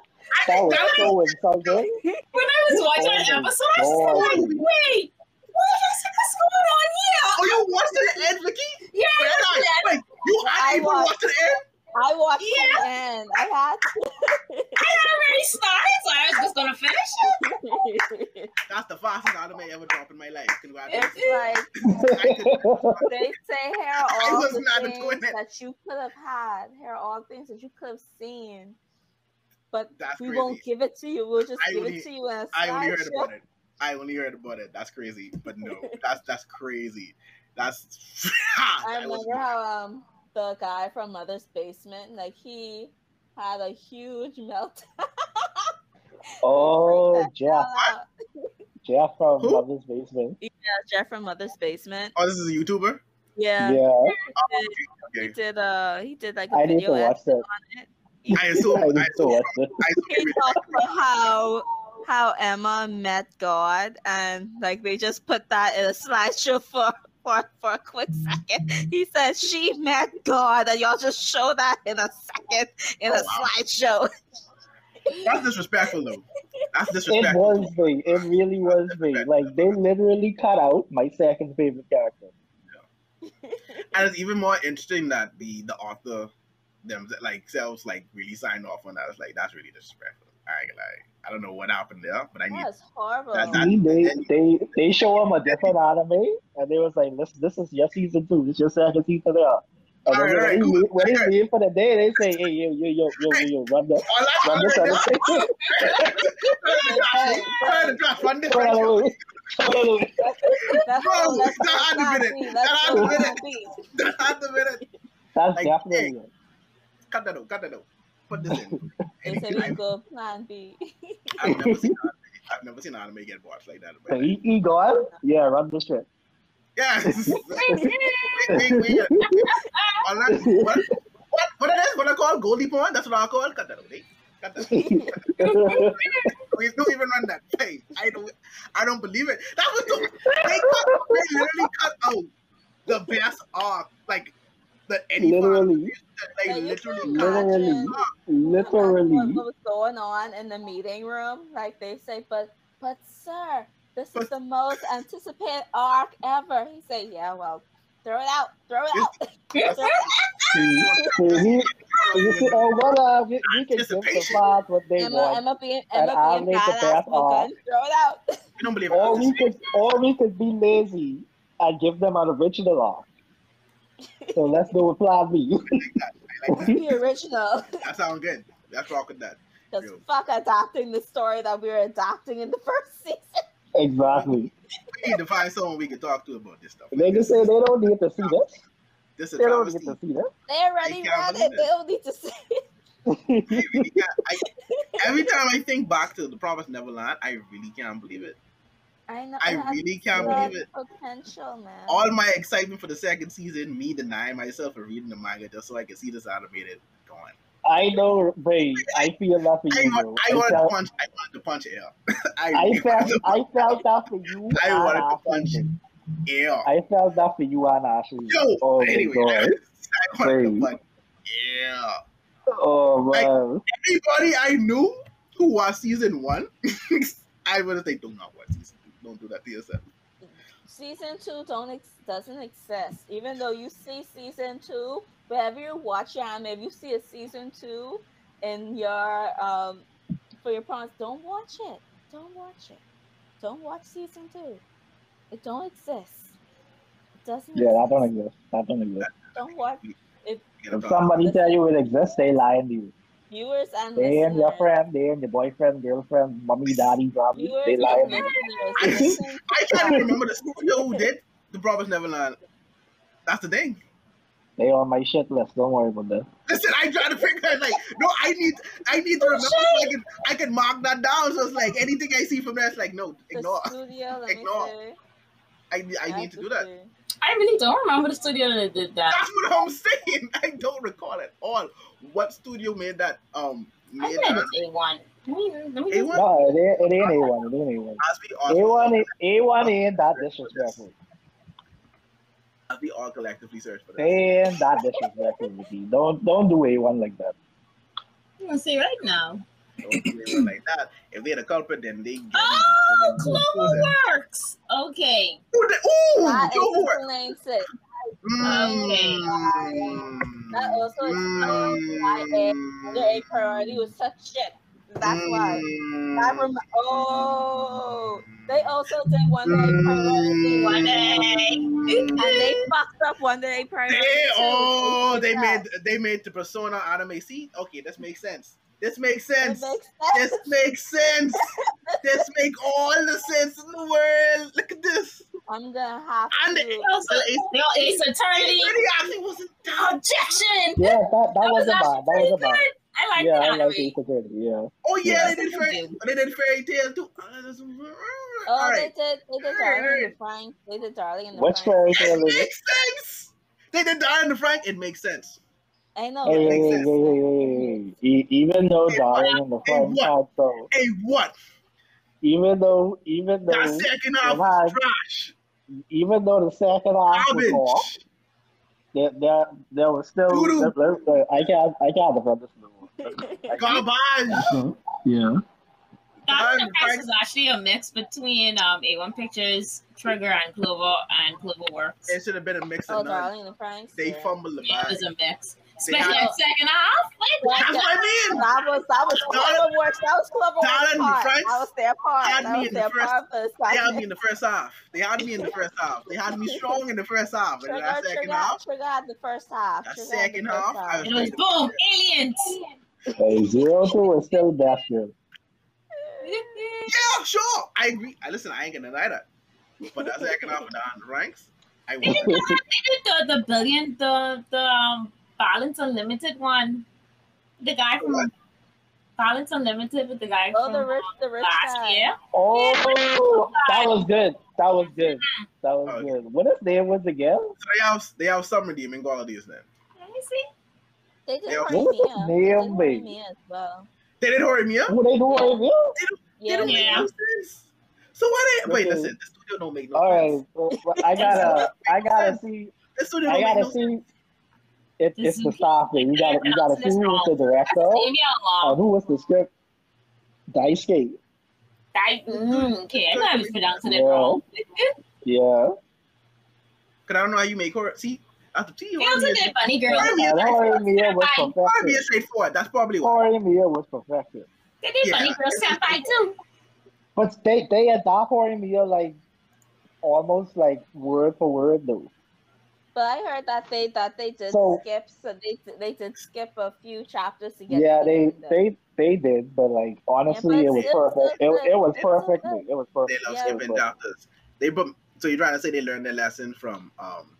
That was so insulting. when I was watching, episode. I was like, wait, what is what's going on here? Oh, you watched it to the end, Vicky? Yeah, Wait, I wait, watched wait, you I I even watched- watched it the end? I watched Yeah. the end. I had I had already started, so I was just gonna finish it. That's the fastest anime ever dropped in my life. Congratulations. it's like they say here are all the things that you could have had. Here are all things that you could have seen. But That's we crazy. won't give it to you. We'll just I give only- it to you in a I only heard slideshow. about it. I only heard about it. That's crazy. But no, that's that's crazy. That's I that remember how um the guy from Mother's Basement, like he had a huge meltdown. Oh, Jeff, Jeff from Who? Mother's Basement. yeah, Jeff from Mother's Basement. Oh, this is a YouTuber. Yeah, Yeah, he Okay. did. Uh, he did like a I need video to watch essay that. on it. I assume. I I need to assume. I assume He talked about how how Emma met God, and like they just put that in a slideshow for. For, for a quick second, he says she met God, and y'all just show that in a second in a Oh, wow. slideshow. that's disrespectful, though. That's disrespectful. It disrespectful. was me. It really was me. Like they literally cut out my second favorite character. And it's even more interesting that the the author them like selves like really signed off on that. It's like that's really disrespectful. I ain't. I don't know what happened there, but I need That's horrible. That- that- See, they they they show them a different anime, and they was like, "This this is your season two. This is your second season there." And Alright, alright, when, cool. they, when they Alright. leave for the day, they say, "Hey, yo, yo, yo, yo, yo, yo, run the run this other thing, Trying to drop one run different. away, run away." That's Bro, that had to be it. That had to be plan it. B. That's the minute. That's definitely it. Cut that out. Cut that out. Put this in. They said we go plan B. I've never seen anime. I've never seen anime get watched like that. So he, he? Yeah, run the strip. Yeah. wait, wait, wait. All right. What? What? What it is? What I call Goldy Pond? That's what I call. Cut that out. eh? Cut that. out. Please don't even run that. Hey, I don't. I don't believe it. That was the. They cut. They literally cut out the best arc, like the any literally, Like Yeah, literally literally, literally. What was going on in the meeting room? Like they say, but but sir, this is the most anticipated arc ever. He said, yeah, well, throw it out, throw it out. Throw it out. You see, oh, well, uh, we, we can give the Anticipation. what they Emma, want. Emma being And Emma I'll being make the badass, best but arc. throw it out. You don't believe Or we could, or we could be lazy and give them an original arc. So let's go with Plan B. I like that. the original. That sounds good. Let's rock with that. Because Real. fuck adapting the story that we were adapting in the first season. exactly. We need to find someone we can talk to about this stuff. They just say they don't need to see this. This is They a don't need to see this. They already I can't read it. believe They don't need to see it. I really I- every time I think back to the Promised Neverland, I really can't believe it. I know. I really can't believe it. Potential, man. All my excitement for the second season, me denying myself and reading the manga just so I can see this animated going. I know, Ray. I feel that for I, you, want. I I wanted to felt, punch. I wanted to punch air. I, I really felt, I felt that for you. I and wanted to Ashley. punch air. I felt that for you and Ashley. Yo, oh anyway, my I, god. I wanted to Hey. punch air. Oh man. Anybody I knew who watched season one, I would have said, "Do not watch season two. Don't do that to yourself." season two don't ex- doesn't exist. Even though you see season two, wherever you watch your anime, if you see a season two in your um for your parents, don't watch it. Don't watch it. Don't watch season two. It don't exist. It doesn't. Yeah, that don't exist. That don't exist. Don't watch Get If somebody tell you it exists, they lying to you. Viewers and They and your friend, they and your boyfriend, girlfriend, mommy, daddy, mommy, Viewers they and lying to you. listeners, listen I can't even remember the studio who did the Promised Neverland. That's the thing. They on my shit list. Don't worry about that. Listen, I try to figure out like, no, I need, I need to remember so I can, I can mark that down. So it's like anything I see from there, it's like, no, the ignore. studio. Let Ignore. me see. I, I need to do that. I really don't remember the studio that did that. That's what I'm saying. I don't recall at all what studio made that. Um, I made think that. it's A one. Let me, let me A1? No, it ain't, it ain't A1. It ain't A1. As we A1, A- A1 ain't that disrespectful. as we all collectively search for They this. ain't that disrespectful, Don't don't do A1 like that. I'm gonna say right now. Don't do like that. If they're the culprit, then they. Oh, Clover Works. Okay. Ooh, the- ooh, That Joe Ford. explains it. Mm. That also explains why they priority was such shit. That's why. Mm. I rem- oh, they also did Wonder Egg Priority One day. and they fucked up Wonder Egg Priority. They, oh, they did made that. they made the persona anime. See, okay, this makes sense. This makes sense. makes This makes sense. this make all the sense in the world. Look at this. I'm gonna have And to. it- Also, yo, Ace Attorney. It actually wasn't. Objection. Yeah, that, that, That was wasn't bad. That wasn't pretty bad. I like yeah, that I like. Ace Attorney, yeah. Oh yeah, Yeah, they did that's fairy. They did Fairy Tail too. Uh, Oh, all they did. They did Alright, Darling and the Franxx. They did Darling and the Which Franxx. fairy tale is it? makes sense. They did Darren the Franxx. It makes sense. I know. Hey, hey, hey, hey, hey, hey. E- even though Hey, Darling and the Hey, Franxx what? had so, Hey, what? even though, even though, That second half was had- trash. even though the second half was off, Garbage. there, there, there was still. Doo-doo. there- there- I can't, I can't defend this. No. Garbage. Yeah. Darling in Darling the Franxx Franxx- is actually a mix between um A1 Pictures, Trigger, and Clover and Clover Works. It should have been a mix Oh, of none. Darling and the Franxx. They yeah. fumbled the Yeah, it was a mix. They Especially had- that second half. Wait, That's what I mean. That was that was Darling- Clover Works. That was Clover Works Darling and part. Franxx That was their part. had That me was in the first- the They had me in the first half. They had me in the first half. They had me strong in the first half. And Trigger, then that second trigger, half, trigger had the first half. that the second first half, It was boom, aliens. Hey, zero two is still best good. yeah, sure. I agree. I listen. I ain't gonna deny that. But that second half of the ranks, I They did, the, they the, the billion, the the um, Balance Unlimited one. The guy from Balance Unlimited with the guy Oh, from the rich, the rich last guy. year. Oh, that was good. That was good. Mm-hmm. That was Okay. good. What his name was again? So they have they have some redeeming qualities then. Let me see. They did Yeah. What was his Horimiya. They did name, babe? Horimiya as well. They did Horimiya. Who they do Yeah. review? They Yeah, don't Yeah. make no sense. So why they wait? Okay. Listen, the studio don't make no All right, sense. well, well, I gotta, I gotta see, The studio I don't make gotta no see. It, The it's the CP. staffing. We gotta, we gotta see That's who was the director Leave me and alone. who was the script. Daisuke. I, mm, okay, I know I was pronouncing it wrong. Yeah. Cause I don't know how you make her See, after see, They also Horimiya did Bunny Girl. Horimiya And Horimiya was Fine. Horimiya perfected. is straightforward. That's probably why. Horimiya was perfected. They did Yeah. Bunny Girl Senpai too. But they, they adopt Horimiya like almost like word for word though. But I heard that they that they did So- skip, so they they did skip a few chapters to get. Yeah, to they, end. they, they did, but like honestly, but it was it's still perfect. good. It, it was It's still perfect. It was perfect. They perfect. love Yeah. skipping chapters. They bu- so you're trying to say they learned their lesson from um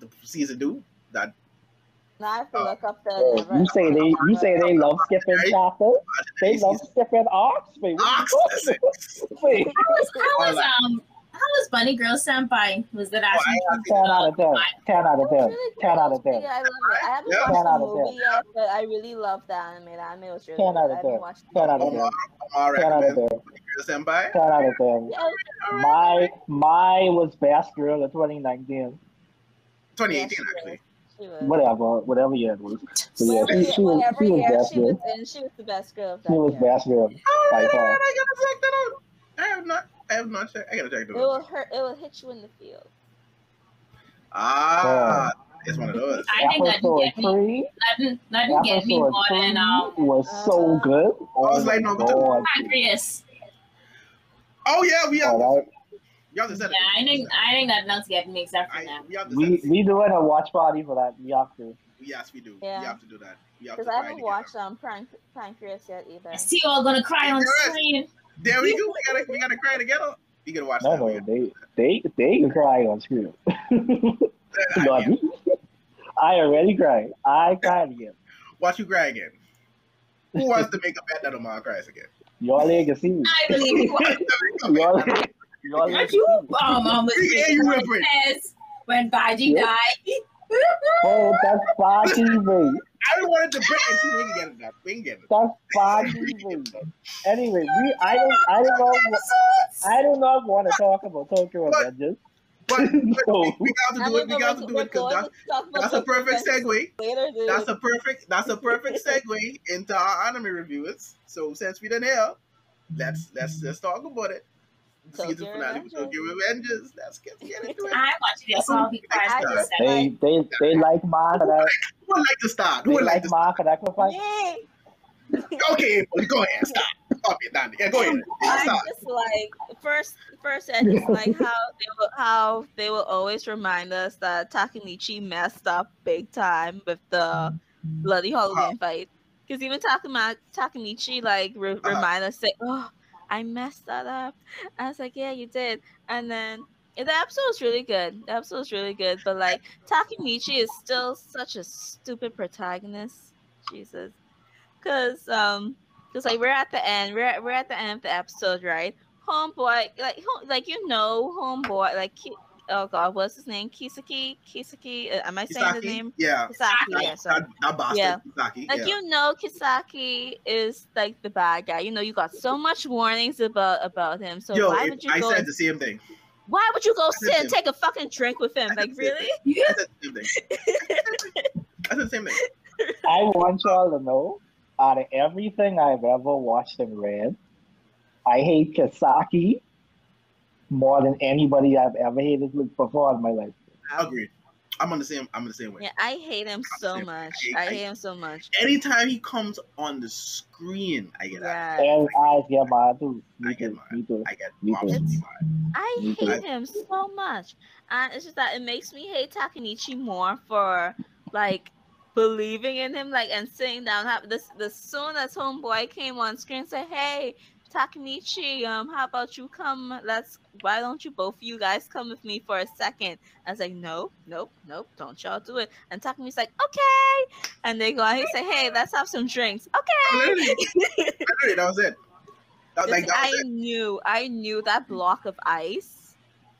the season two that Now I have to Oh. look up the. Uh, never- you say they, you say they love skipping Right. chapters. They love skipping arcs. Wait, what Ox, you listen. talking- Wait, How was, how was um how was Bunny Girl Senpai? Was that Oh, actually I- I from ten out of ten. Ten out of It was ten. really Ten out of ten. Yeah, I love it. I haven't Yeah. Watched out the of movie yet, but I really love the anime. The anime was really Ten good. out of I haven't ten. the Ten out of ten. Omar, Omar Ten out of ten. Senpai. Ten out of ten. Yeah, My my was best girl of 2019. 2018 Yeah, actually. Whatever, whatever year it was. But yeah, Whatever, she, she was whatever she was year best she was girl. in, she was the best girl of that She was year. best girl. By Alright, far. alright, I gotta check that out. I have not. I have not checked. I gotta check It will hurt. It will hit you in the field. Ah, it's one of those. I think that Episode didn't get me. That didn't, that didn't get me more three than um was so Uh, good. Oh was like, my no, but- god. Pancreas. Oh yeah, we have. Alright. We have to Yeah, I think I think that else get me except for I, that. we have to We set we doing a watch party for that. We have to. Yes, we do. Yeah. We have to do that. We have to Because I try haven't together. watched um Prank Pancreas yet either. I see you all gonna cry on screen. There we go. We gotta we gotta cry together. We gotta watch No, that. no, they they they can cry on screen. I Not. I already cried. I cried again. watch you cry again. Who wants to make a bet that Omar cries again? Y'all ain't can see me. I believe you. Y'all, y'all ain't can Aren't see you me. um um Yeah, you when remember it. it when Baji Yeah. died. Oh, that's Foggy, babe. I don't want it to break and we can get it that. We can get it. That's Foggy, babe. Anyway, we I don't I don't know what- I do not want to talk about Tokyo But- Revengers But, but No. we, we got to do it. We got to do it because that's, to talk about that's a perfect segue. Later, dude. That's a perfect. That's a perfect segue into our anime reviews. So since we done here, let's let's let's talk about it. Tokyo Season finale with Revengers. Tokyo Revengers. Let's get, get into it. I watched it. So I'll be quiet I just- They they they like Mark and Who would like to start? Who would like like to start? Mark and I can find. Yay! Okay, go ahead. Start. Stop it, Danny. Yeah, go ahead. I Start. just like first first I just like how they will how they will always remind us that Takemichi messed up big time with the bloody Halloween fight. Because even Takama Takemichi like re- Uh-huh. remind us say, Oh, I messed that up. I was like, Yeah, you did. And then yeah, the episode was really good. The episode was really good. But like Takemichi is still such a stupid protagonist. Jesus. Cause um because like we're at the end, we're at, we're at the end of the episode, right? Homeboy, like ho- like you know, homeboy, like oh god, what's his name? Kisaki, Kisaki. Uh, am I saying the Kisaki? name? Yeah. Kisaki. Yeah, sorry. that, that bastard, Yeah. Kisaki. Like yeah. you know, Kisaki is like the bad guy. You know, you got so much warnings about about him. So Yo, why would you I go? said the same thing. why would you go sit and the- take a fucking drink with him? Like really? I said the same thing. I said the same thing. I want y'all to know, out of everything I've ever watched and read, I hate Kisaki more than anybody I've ever hated before in my life. Agreed. I'm on the same. I'm on the same way. Yeah, I hate him so much. I- I I- hate him so much. Anytime he comes on the screen, I get that. Yeah. And eyes get mad too. Me I get too. mad. Me too. I get Me mad. I too. hate him so much. And it's just that it makes me hate Takanichi more for like believing in him, like and sitting down. Have this the soon as homeboy came on screen, said, "Hey, Takanichi, um, how about you come? Let's. Why don't you both of you guys come with me for a second? I was like, "No, nope, nope, don't y'all do it." And Takamichi's like, "Okay," and they go. and He say, "Hey, let's have some drinks." Okay. Literally, literally, that was it. That, like that I was it. knew, I knew that block of ice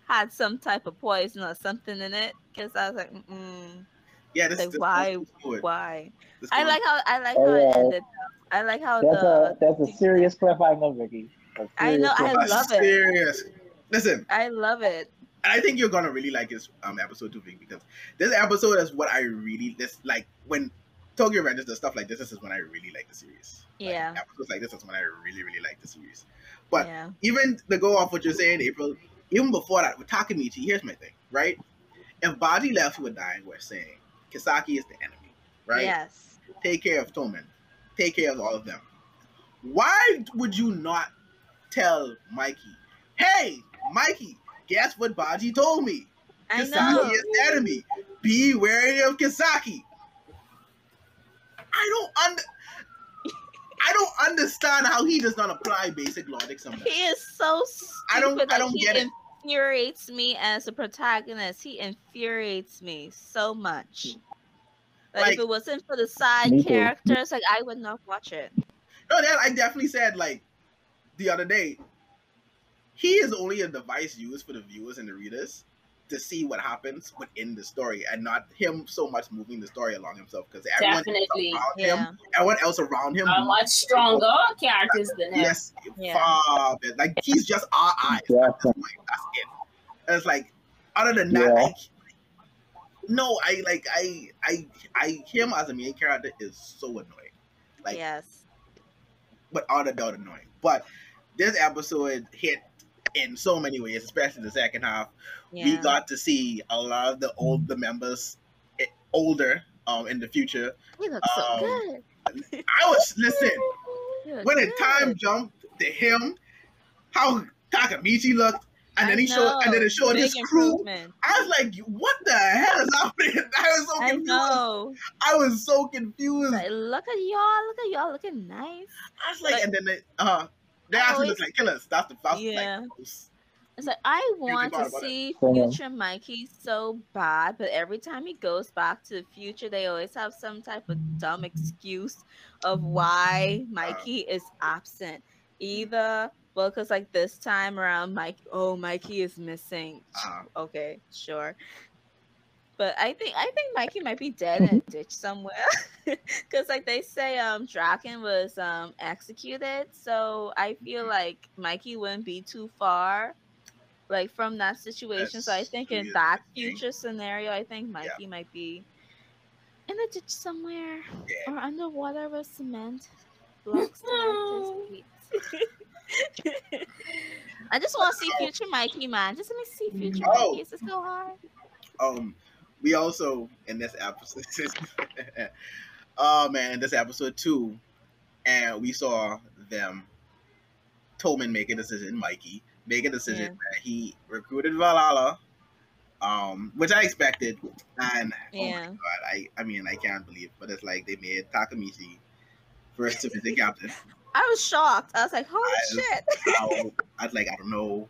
had some type of poison or something in it because I was like, mm, Yeah, this, like, this, why- This, this, this, why? this I like how I like Oh, how it yeah. ended. Though. I like how That's a the. that's a serious cliffhanger, Vicky. I know, serious I a cliffhanger. love it. serious. Listen, I love it. and I think you're gonna really like this um episode too, Vic, because this episode is what I really this like when Tokyo Revengers does stuff like this. This is when I really like the series. Like, Yeah. episodes like this is when I really really like the series. But yeah. even to go off what you're saying, April, even before that, with Takamichi, here's my thing, right? If Baji left who were dying, we're saying Kisaki is the enemy, right? Yes. Take care of Toman. Take care of all of them. Why would you not tell Mikey, hey, Mikey, guess what Baji told me? I Kisaki know. is the enemy. Be wary of Kisaki. I don't under I don't understand how he does not apply basic logic sometimes. He is so stupid. I don't- I don't get it. infuriates me as a protagonist. He infuriates me so much. Like, Like- if it wasn't for the side Me characters, like I would not watch it. No, that I definitely said like the other day. He is only a device used for the viewers and the readers to see what happens within the story, and not him so much moving the story along himself. Because everyone Definitely. else around Yeah. him, everyone else around him, Are much stronger characters than him. yes, Yeah. far better. Like he's just our eyes. Yeah. At this point. That's it. And it's like, other than that, Yeah. like, no, I like I I I him as a main character is so annoying. Like yes. but all the doubt annoying. But this episode hit in so many ways, especially the second half. Yeah. We got to see a lot of the old the members eh, older um in the future. He looks so um, good. I was listen when the time jumped to him, how Takamichi looked, and then I he showed and then know. it showed Big his crew. I was like, what the hell is happening? I was so I confused. know. I was so confused. Like, look at y'all. Look at y'all looking nice. I was like, like- and then they, uh, they I actually always- look like killers. That's the that's Yeah. like most It's like I want to see future Mikey so bad, but every time he goes back to the future, they always have some type of dumb excuse of why Mikey is absent. Either well, because like this time around, Mike, oh, Mikey is missing. Uh, Okay, sure. But I think I think Mikey might be dead in a ditch somewhere, because like they say, um, Draken was um executed. So I feel like Mikey wouldn't be too far, like from that situation. so I think in that future scenario, I think Mikey might be in a ditch somewhere Yeah. or underwater with cement blocks to his feet. I just want to see future Mikey, man. Just let me see future Oh. Mikey. Is this so hard? Um, we also in this episode, oh man, this episode two, and we saw them. Toman make a decision, Mikey make a decision Yeah. that he recruited Valhalla, um, which I expected, and oh my Yeah. god, I I mean I can't believe, but it's like they made Takamichi first to division captain. I was shocked. I was like, holy I- shit. How, I was like, I don't know.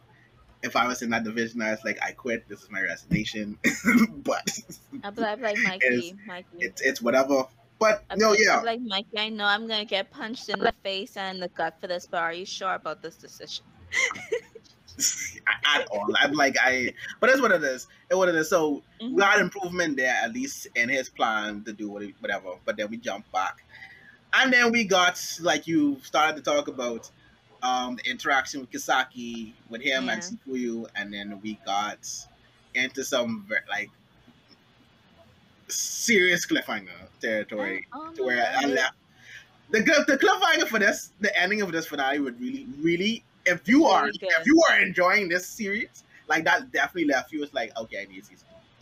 If I was in that division, I was like, I quit. This is my resignation. but I'd be like, I'd like Mikey, Mikey. it's it's whatever. But I'd be no, like, yeah, I'd be like Mikey, I know I'm gonna get punched in the face and the gut for this, but are you sure about this decision? at all. I'm like, I. But that's what it is. It what it is. So we Mhm. got improvement there, at least in his plan to do whatever. But then we jump back, and then we got like you started to talk about um the interaction with Kisaki, with him and Yeah. Chifuyu, and then we got into some like serious cliffhanger territory. Oh, to where I left. The, the cliffhanger for this, the ending of this finale would really, really, if you are, good. if you are enjoying this series, like that definitely left you. It's like, okay, I need some.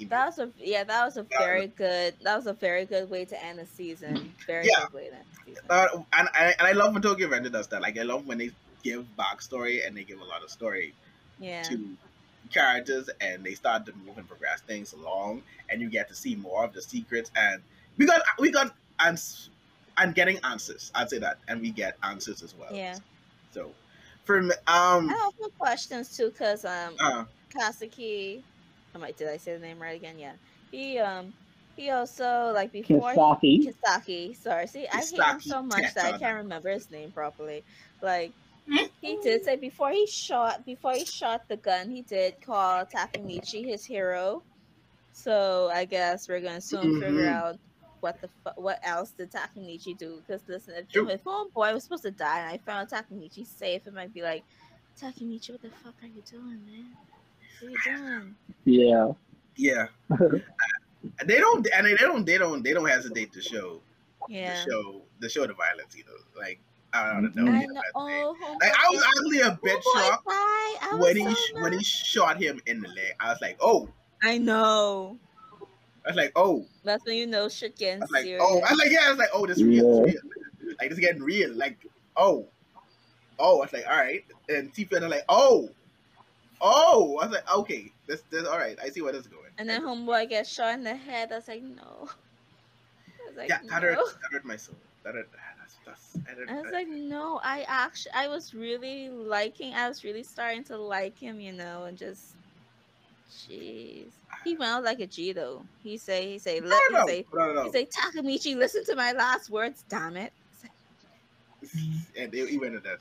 That was a yeah, that was a Yeah. very good that was a very good way to end the season. Very Yeah. good way to end the season. Uh, and, I and I love when Tokyo Revenger does that. Like, I love when they give backstory and they give a lot of story yeah. to characters and they start to move and progress things along and you get to see more of the secrets and we got we got ans and getting answers i'd say that and we get answers as well Yeah. so for me um I have some questions too, cause um uh, Kasaki I might did I say the name right again? Yeah. He um he also like before he- Kisaki. Kisaki. Sorry. See, I hate him so much that I can't remember his name properly. Like he did say before he shot before he shot the gun, he did call Takamichi his hero. So I guess we're gonna soon figure Mhm. out what the fu- what else did Takamichi do? Because listen, if, True. if homeboy was supposed to die and I found Takamichi safe, it might be like, Takamichi, what the fuck are you doing, man? What are you doing? Yeah. yeah they don't and they don't they don't they don't hesitate to show Yeah. to show The show the violence either like i don't know. I yeah, know. Oh, oh, oh, like i was oh. actually a bit homeboy shocked died. I when he so when he shot him in the leg i was like oh I know. i was like oh That's when you know shit I getting was like, serious. oh, I was like, yeah, I was like, oh, this is real, this Yeah. real. Like, this is getting real. Like, oh, oh, I was like, all right. And T Fed, like, oh, oh, I was like, okay, this, this, all right. I see where this is going. and then homeboy gets shot in the head. I was like, no. I was like, yeah, that hurt, no. that hurt my soul. That hurt, that's, that's, that hurt, I was that- like, no. I actually, I was really liking. I was really starting to like him, you know, and just, jeez. He went out like a G though. He say, he say, no, let no, me say, no, no, he say, Takamichi, listen to my last words. Damn it. and they, he went to that.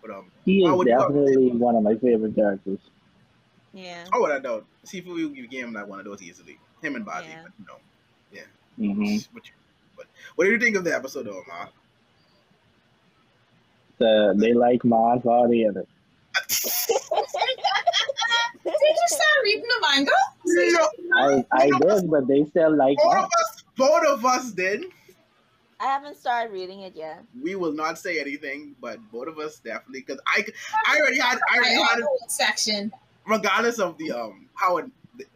But, um, He is definitely one of my favorite characters. Yeah. oh, what I know. Sifu, you gave him like one of those easily. Him and Baji, Yeah. but, you know. hmm But, but what do you think of the episode, though, Ma? The, they like Mars body and it. Did you start reading the manga? No, I, I did, but they still like both of us, both of us did. I haven't started reading it yet. we will not say anything, but both of us definitely because I, I already had I already had a section. Regardless of the um how it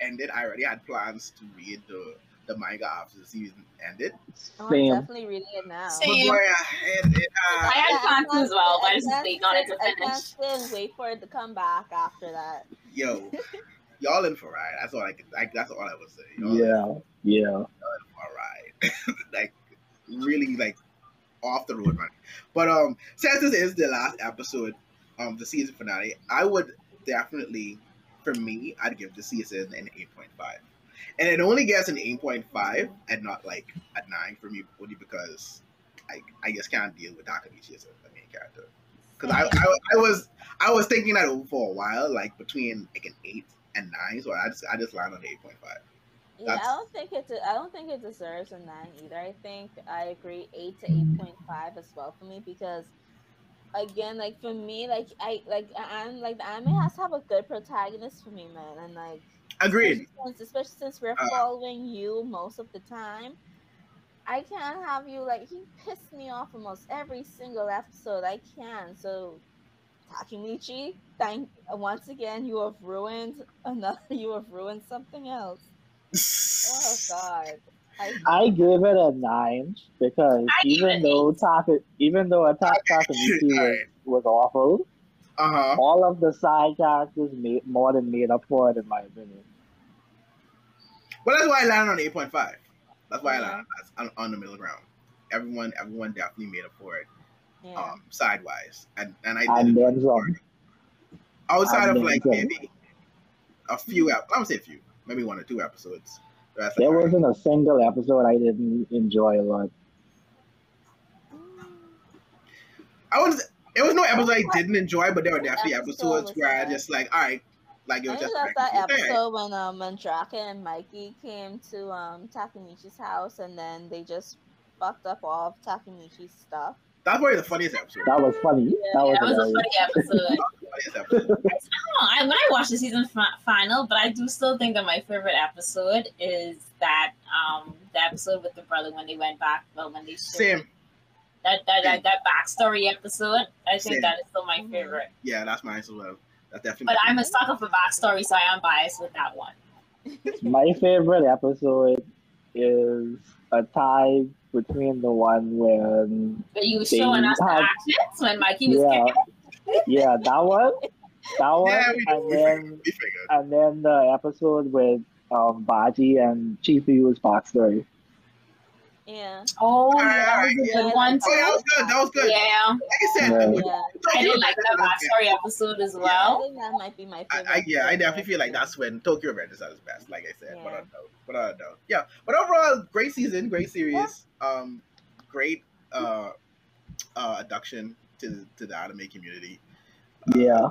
ended, I already had plans to read the the manga after the season ended. Oh, I'm definitely reading it now. Same. But boy, uh, it, it, uh, I had plans as well, but I sit- was just can't waiting on it sit- to I can't finish. sit and wait for it to come back after that. yo, y'all in for a ride. That's all I could. Like, that's all I would say. Y'all in Yeah, yeah. for a ride. like really like off the road, man. But um, since this is the last episode, um, the season finale, I would definitely, for me, I'd give the season an eight point five, and it only gets an eight point five and not like a nine for me, only because I I just can't deal with Takamichi as a main character. Because I, I I was I was thinking that over for a while, like between like an eight and nine, so I just I just landed on eight point five. Yeah, I don't think it. I don't think it deserves a nine either. I think I agree eight to eight point five as well for me because again, like for me, like I like I'm like the anime has to have a good protagonist for me, man, and like Agreed. especially since, especially since we're Uh, following you most of the time. I can't have you like he pissed me off almost every single episode. I can so Takemichi, thank once again you have ruined another you have ruined something else. Oh god. I, I give it a nine because I even though Taka, even though Attack Takamichi was, Alright. was awful, Uh huh. all of the side characters made more than made up for it, in my opinion. Well, that's why I landed on eight point five. That's why I landed on, on the middle ground. Everyone, everyone definitely made up for it, yeah. um, sidewise, and and I And did then some. outside and of then like some. maybe a few. ep- I would say a few, maybe one or two episodes. The There like, wasn't a single episode I didn't enjoy a lot. I was. It was no episode I didn't enjoy, but there were What definitely episode episodes was where I just like, all right, like it I was think just that's like, that okay. episode when um Mandrake and Mikey came to um Takemichi's house and then they just fucked up all of Takemichi's stuff. That's probably the funniest episode. That was funny. That was That was a funny episode. funniest episode. I. I, when I watched the season fi- final, but I do still think that my favorite episode is that um the episode with the brother when they went back, well when they showed Same. that that, that that backstory episode. I think Same. that is still my Mhm. favorite. Yeah, that's mine as well. That's definitely. But I'm a sucker for backstory, so I am biased with that one. My favorite episode is a tie between the one when But you was They showing us the actions when Mikey was yeah, yeah, that one, that one, Yeah, we, and we, then figured, we figured. and then the episode with um Baji and Chifuyu's backstory. Yeah. Oh, Alright, yeah, that was a alright, good one Oh, that too. was good. That was good. Yeah, Like I said, Yeah. with- Yeah. I did like that backstory episode as well. I well. think that might be my favorite. I yeah, I definitely feel like that's when Tokyo Revengers at its best. Like I said, but I don't know, but I don't know. Yeah, but overall, great season, great series, um, great uh, uh, adduction to to the anime community. Yeah,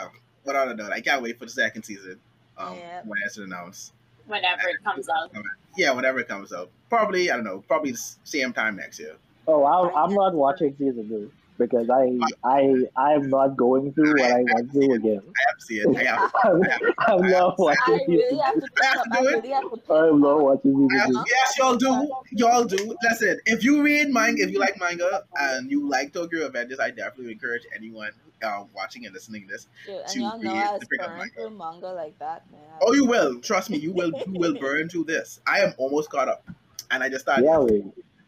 Yeah. But I don't know. I can't wait for the second season. Um, Yeah. when it's announced. Whenever it comes out. Yeah, whenever it comes out. Probably I don't know. Probably the same time next year. Oh, I, I'm not watching season two because I I I'm not going through what I went through again. I have to see it. I have. I'm, I'm not I watching really season have two. to pick up. I really have to pick I'm not watching I season two. yes, y'all do. Y'all do. Listen, if you read manga, if you like manga and you like Tokyo Revengers, I definitely encourage anyone uh, watching and listening to this. Dude, and to y'all know I to pick up burning manga. through manga like that, man. Oh, you will. Trust me, you will. You will burn through this. I am almost caught up, and I just started. Yeah, we,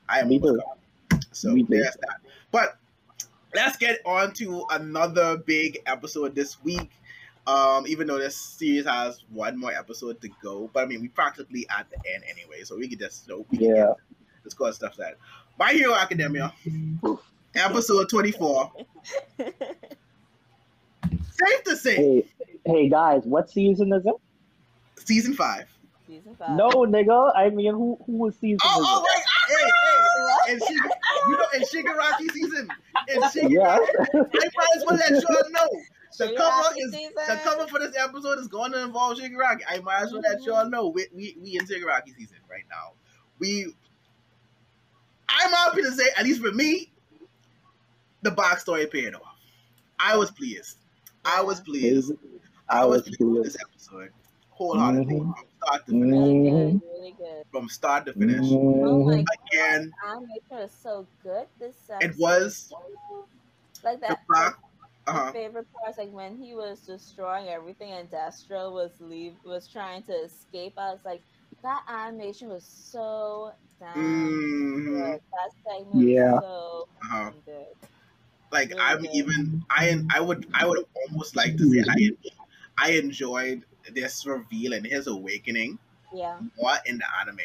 I am me almost too. caught up. So Me too. there's that. But let's get on to another big episode this week. Um, even though this series has one more episode to go, but I mean, we practically at the end anyway, so we can just you know, we Yeah. get let's go and stuff that. My Hero Academia, episode twenty four. Safe to say, Hey, hey guys, what season is it? season five. Season five. No, nigga. I mean, who who was season Oh, is oh it? wait, hey, hey, and Shig- you know, in Shigaraki season, in Shigaraki, Yeah. I might as well let y'all know. The Shigaraki cover is season. the cover for this episode is going to involve Shigaraki. I might as well let y'all know we we, we in Shigaraki season right now. We, I'm happy to say, at least for me, the backstory paid off. I was pleased. I was pleased. I was pleased with this episode wholeheartedly Mhm. from start to finish. Really good, really good. From start to finish. Oh my Mhm. Again, animation was so good this episode. It was. like that. fact, uh-huh. favorite part is like when he was destroying everything and Destro was leave was trying to escape. I was like, that animation was so damn Mhm. good. That segment Yeah. was so Uh-huh. good. Like Really I'm even I I would I would almost like to say I I enjoyed this reveal and his awakening Yeah. more in the anime.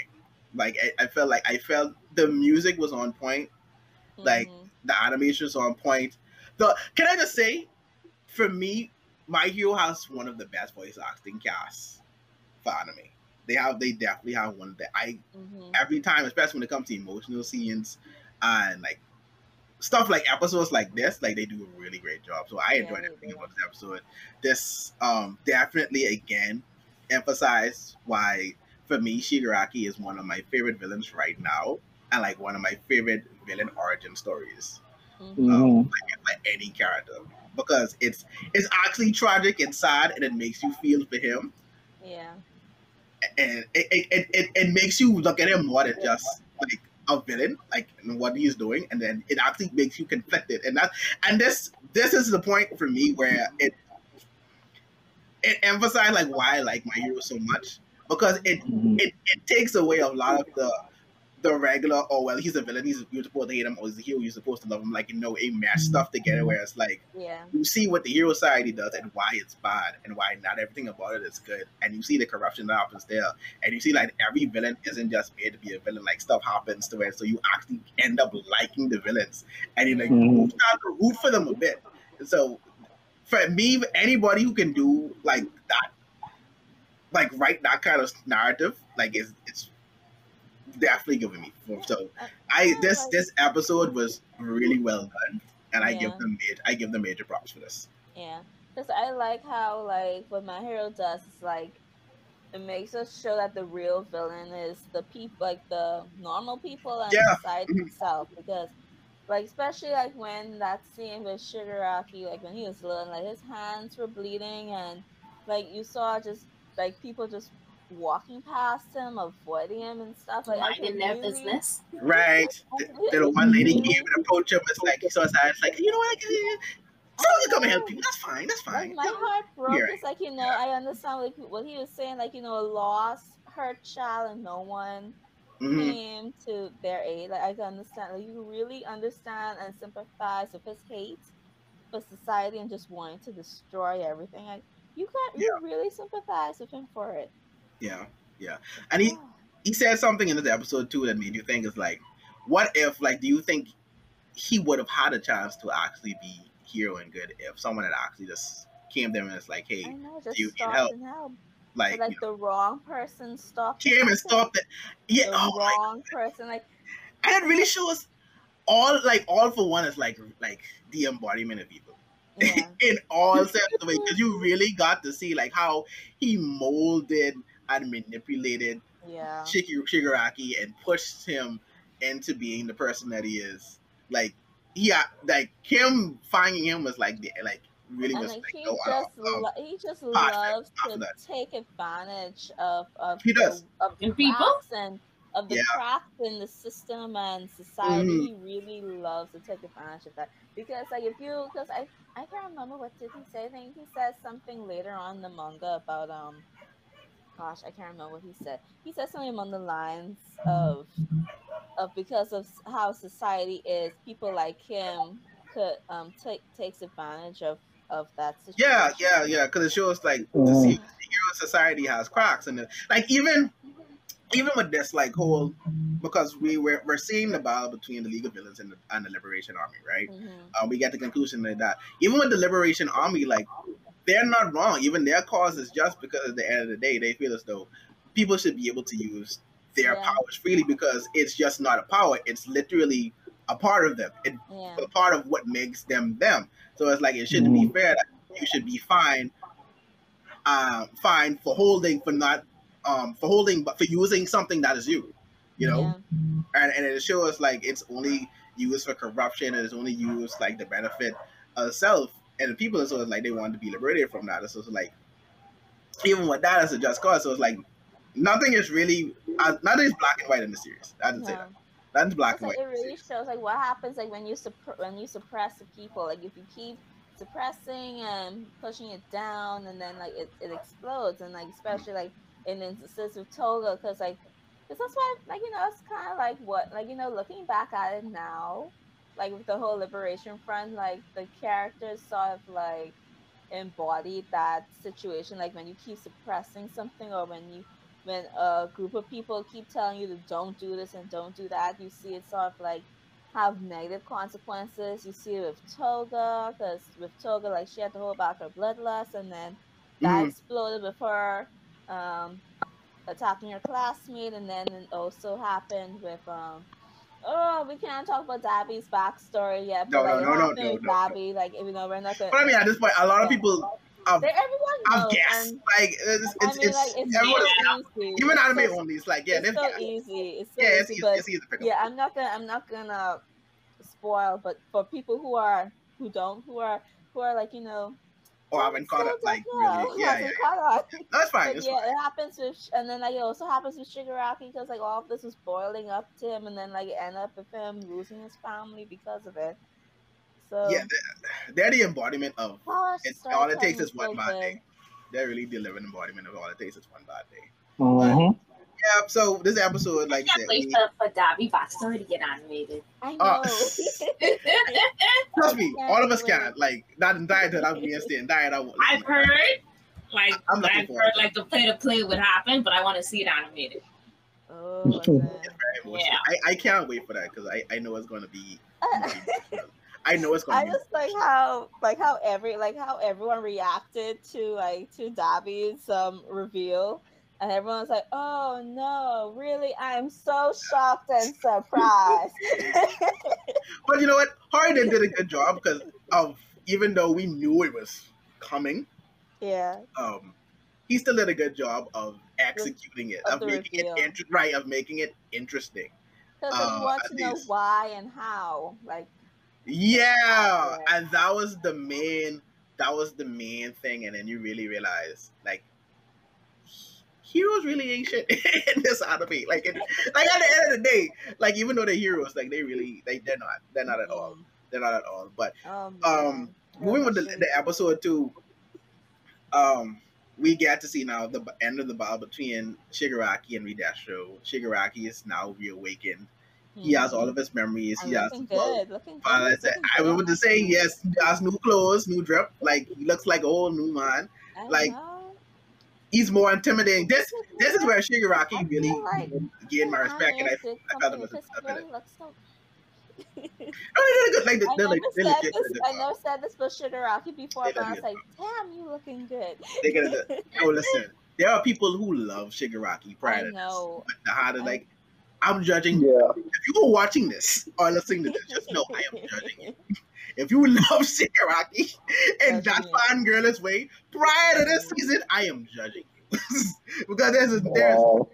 Like I, I felt like I felt the music was on point, Like, Mhm. the animation was on point. The can I just say, for me, My Hero has one of the best voice acting casts for anime. They have they definitely have one of the I Mhm. every time, especially when it comes to emotional scenes and like stuff like episodes like this, like they do a really great job. So I Yeah, enjoyed they everything do. about this episode. This um definitely again emphasized why for me Shigaraki is one of my favorite villains right now and like one of my favorite villain origin stories. Mhm. um, like, like any character because it's it's actually tragic and sad and it makes you feel for him Yeah. and it it, it, it, it makes you look at him more than just like a villain like what he's doing and then it actually makes you conflicted and that and this this is the point for me where it it emphasized like why I like my hero so much because it Mhm. it, it takes away a lot of the the regular oh well he's a villain he's you're supposed to hate him or he's a hero you're supposed to love him like you know a mash stuff together where it's like Yeah. you see what the hero society does and why it's bad and why not everything about it is good and you see the corruption that happens there and you see like every villain isn't just made to be a villain like stuff happens to it so you actually end up liking the villains and you like Mhm. you start to root for them a bit so for me anybody who can do like that like write that kind of narrative like it's it's definitely giving me so I this this episode was really well done, and I give them major, I give them major props for this. Yeah, because I like how like what my hero does is like it makes us show that the real villain is the people, like the normal people and Yeah. society Mhm. itself. Because like especially like when that scene with Shigaraki, like when he was little, and like his hands were bleeding and like you saw just like people just walking past him, avoiding him and stuff. Like I Minding could their really- business. Right? I The, the one lady came and approached him. It's like he saw his eyes, like you know what? I can, someone can come and help you. That's fine. That's Like fine. my heart broke. You're It's like you know, I understand like what he was saying. Like you know, lost her child and no one hmm came to their aid. Like I can understand. Like you really understand and sympathize with his hate for society and just wanting to destroy everything. Like you can, you really sympathize with him for it. Yeah, yeah. And he he said something in this episode too that made you think. It's like, what if? Like, do you think he would have had a chance to actually be hero and good if someone had actually just came there and it's like, hey, know, just you need help? help. like, like you know, the wrong person stopped. came and stopped it. Yeah. The Oh wrong person. Like and it really shows all like all for one is like like the embodiment of evil yeah, in all sense of it because you really got to see like how he molded and manipulated yeah. Shiki- Shigaraki and pushed him into being the person that he is like yeah like him finding him was like the like really and was like like he oh, just um, lo- he just perfect, loves to perfect. take advantage of of He the, does. of the And people? and of the Yeah. cracks in the system and society. Mhm. He really loves to take advantage of that because like if you because I I can't remember what did he say. I think he said something later on in the manga about um. Gosh, I can't remember what he said. He said something along the lines of, of because of how society is, people like him could um take takes advantage of of that situation. yeah yeah yeah because it shows like to the hero society has cracks and like even even with this like whole because we we're, we're seeing the battle between the League of Villains and the, and the Liberation Army, right? Mhm. Um, we get the conclusion of that even with the Liberation Army, like they're not wrong. Even their cause is just because at the end of the day they feel as though people should be able to use their Yeah. powers freely because it's just not a power; it's literally a part of them. It's Yeah. a part of what makes them them. So it's like it shouldn't be Mhm. fair that you should be fine, um, fine for holding for not, um, for holding but for using something that is you, you know, Yeah. and and it shows like it's only used for corruption and it's only used like the benefit of self and the people. So it's like they wanted to be liberated from that. So it's like even with that as a just cause. So it's like nothing is really uh, nothing is black and white in the series. I didn't say Yeah. that. Nothing's black It's and like, white. it really shows like what happens like when you supp- when you suppress the people. Like if you keep suppressing and pushing it down, and then like it, it explodes, and like especially like in the instances with Toga, because like because that's why like you know it's kind of like what like you know looking back at it now, like with the whole Liberation Front, like the characters sort of like embodied that situation. Like when you keep suppressing something, or when you when a group of people keep telling you to don't do this and don't do that, you see it sort of like have negative consequences. You see it with Toga, because with Toga, like she had to hold back her bloodlust, and then that Mhm. exploded with her um, attacking her classmate, and then it also happened with um. Oh, we can't talk about Dabi's backstory yet, No, but like no, no, no, no, no. Dabi, like you know, we're not gonna. But I mean, at this point, a lot of people have, They- everyone have knows, guessed. and- Like it's I it's, mean, it's, like it's everyone so easy. even It's anime so, only. It's like yeah, it's so guessed. easy. It's so Yeah, it's easy, easy, it's easy to pick up. yeah, I'm not gonna I'm not gonna spoiled, but for people who are who don't who are who are like you know Or I haven't caught up, like really. Yeah, yeah, yeah. Caught up. That's fine. But yeah, fine. it happens with, and then like it also happens with Shigaraki because like all of this was boiling up to him, and then like it ended up with him losing his family because of it. So Yeah, they're, they're the embodiment of. oh, It's, all it takes is one so bad good. day. They're really the living embodiment of all it takes is one bad day. Mhm. Yeah. So this episode, like I I said, can't wait for, for Dabi backstory to get animated. I know. Uh, trust me, all of us wait. can. Like that entire time, I'm being staying entire time. I've heard, like, I'm looking I've heard, it. like, the play to play would happen, but I want to see it animated. oh, listen. Very emotional. Yeah. I, I can't wait for that because I, I know it's going to be. I know it's going I to be. just like how like how every like how everyone reacted to like to Dabi's um reveal. And everyone's like, "Oh no, really? I'm so shocked and surprised." But you know what? Harden did a good job because of even though we knew it was coming, yeah, um, he still did a good job of executing it, Of of making reveal. it inter- right, of making it interesting. because Uh, you want to know why and how. Like, Yeah, Yeah. and that was the main. That was the main thing, and then you really realize, like, heroes really ain't shit in this anime. Like, it, like at the end of the day, like even though they're heroes, like they really, like they're not, they're not at all, they're not at all. But Oh, um, moving with the, the episode two, um, we get to see now the end of the battle between Shigaraki and Re-Destro. Shigaraki is now reawakened. He has all of his memories. He has looking well, good, looking good. I he's said- looking I good. to say yes. He has new clothes, new drip. Like he looks like old new man. I like, know. He's more intimidating. This this is where I Shigaraki really like gained my respect, and I, I felt it was a because step he in it. really looks so Oh, they did a good. Like I they're like never they said legit this. did a I good never job. said this for Shigaraki before, They but I did was a like, "Damn, you looking good." They get it. Oh, listen. There are people who love Shigaraki prior I to this. know. But the harder, I- like, I'm judging. Yeah. If you are watching this or listening to this, just know I am judging you. If you love Shigaraki and that Judging you. fangirlish way prior to this season, I am judging you because there's a, there's Wow.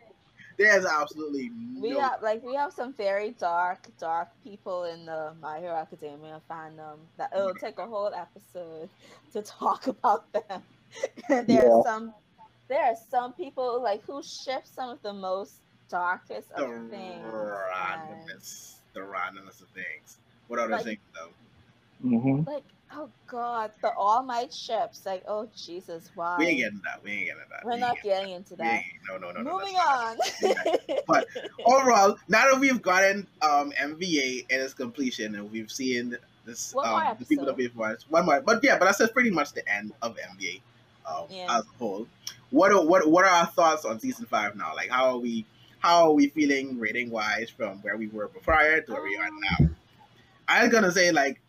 there's absolutely We have like we have some very dark, dark people in the My Hero Academia fandom that it'll take a whole episode to talk about them. And there Yeah. are some there are some people like who ship some of the most darkest the of things. and, randomness, the randomness of things. What other Like- things though? Hmm Like oh god, the All Might ships. Like oh Jesus, why? We ain't getting that. We ain't getting that. We're We not getting into that. No, no, no, no. Moving not- on. But overall, now that we've gotten um, MVA and its completion, and we've seen this, One more um, the people that we've watched, one more, but yeah, but that's pretty much the end of MVA um, Yeah. as a whole. What are, what what are our thoughts on season five now? Like, how are we how are we feeling rating wise from where we were prior to where we are now? I was gonna say like,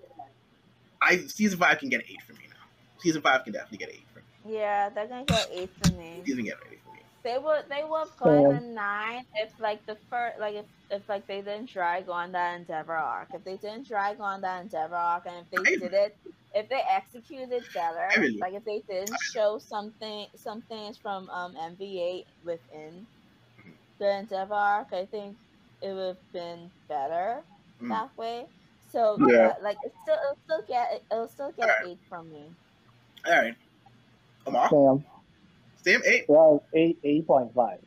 I season five can get an eight for me now. Season five can definitely get an eight for me. yeah, they're gonna get eight for me. Season get an eight for me. They would they would have gone Um, a nine if like the first like if, if like they didn't drag on that Endeavor arc. If they didn't drag on that Endeavor arc and if they I- did it if they executed better, really- like if they didn't show something some things from um MVA within Mhm. the Endeavor arc, I think it would have been better Mm. that way. So Yeah. yeah, like it still it'll still get it'll still get Alright. eight from me. All right, Omar, Sam. same eight. Well, eight eight point five.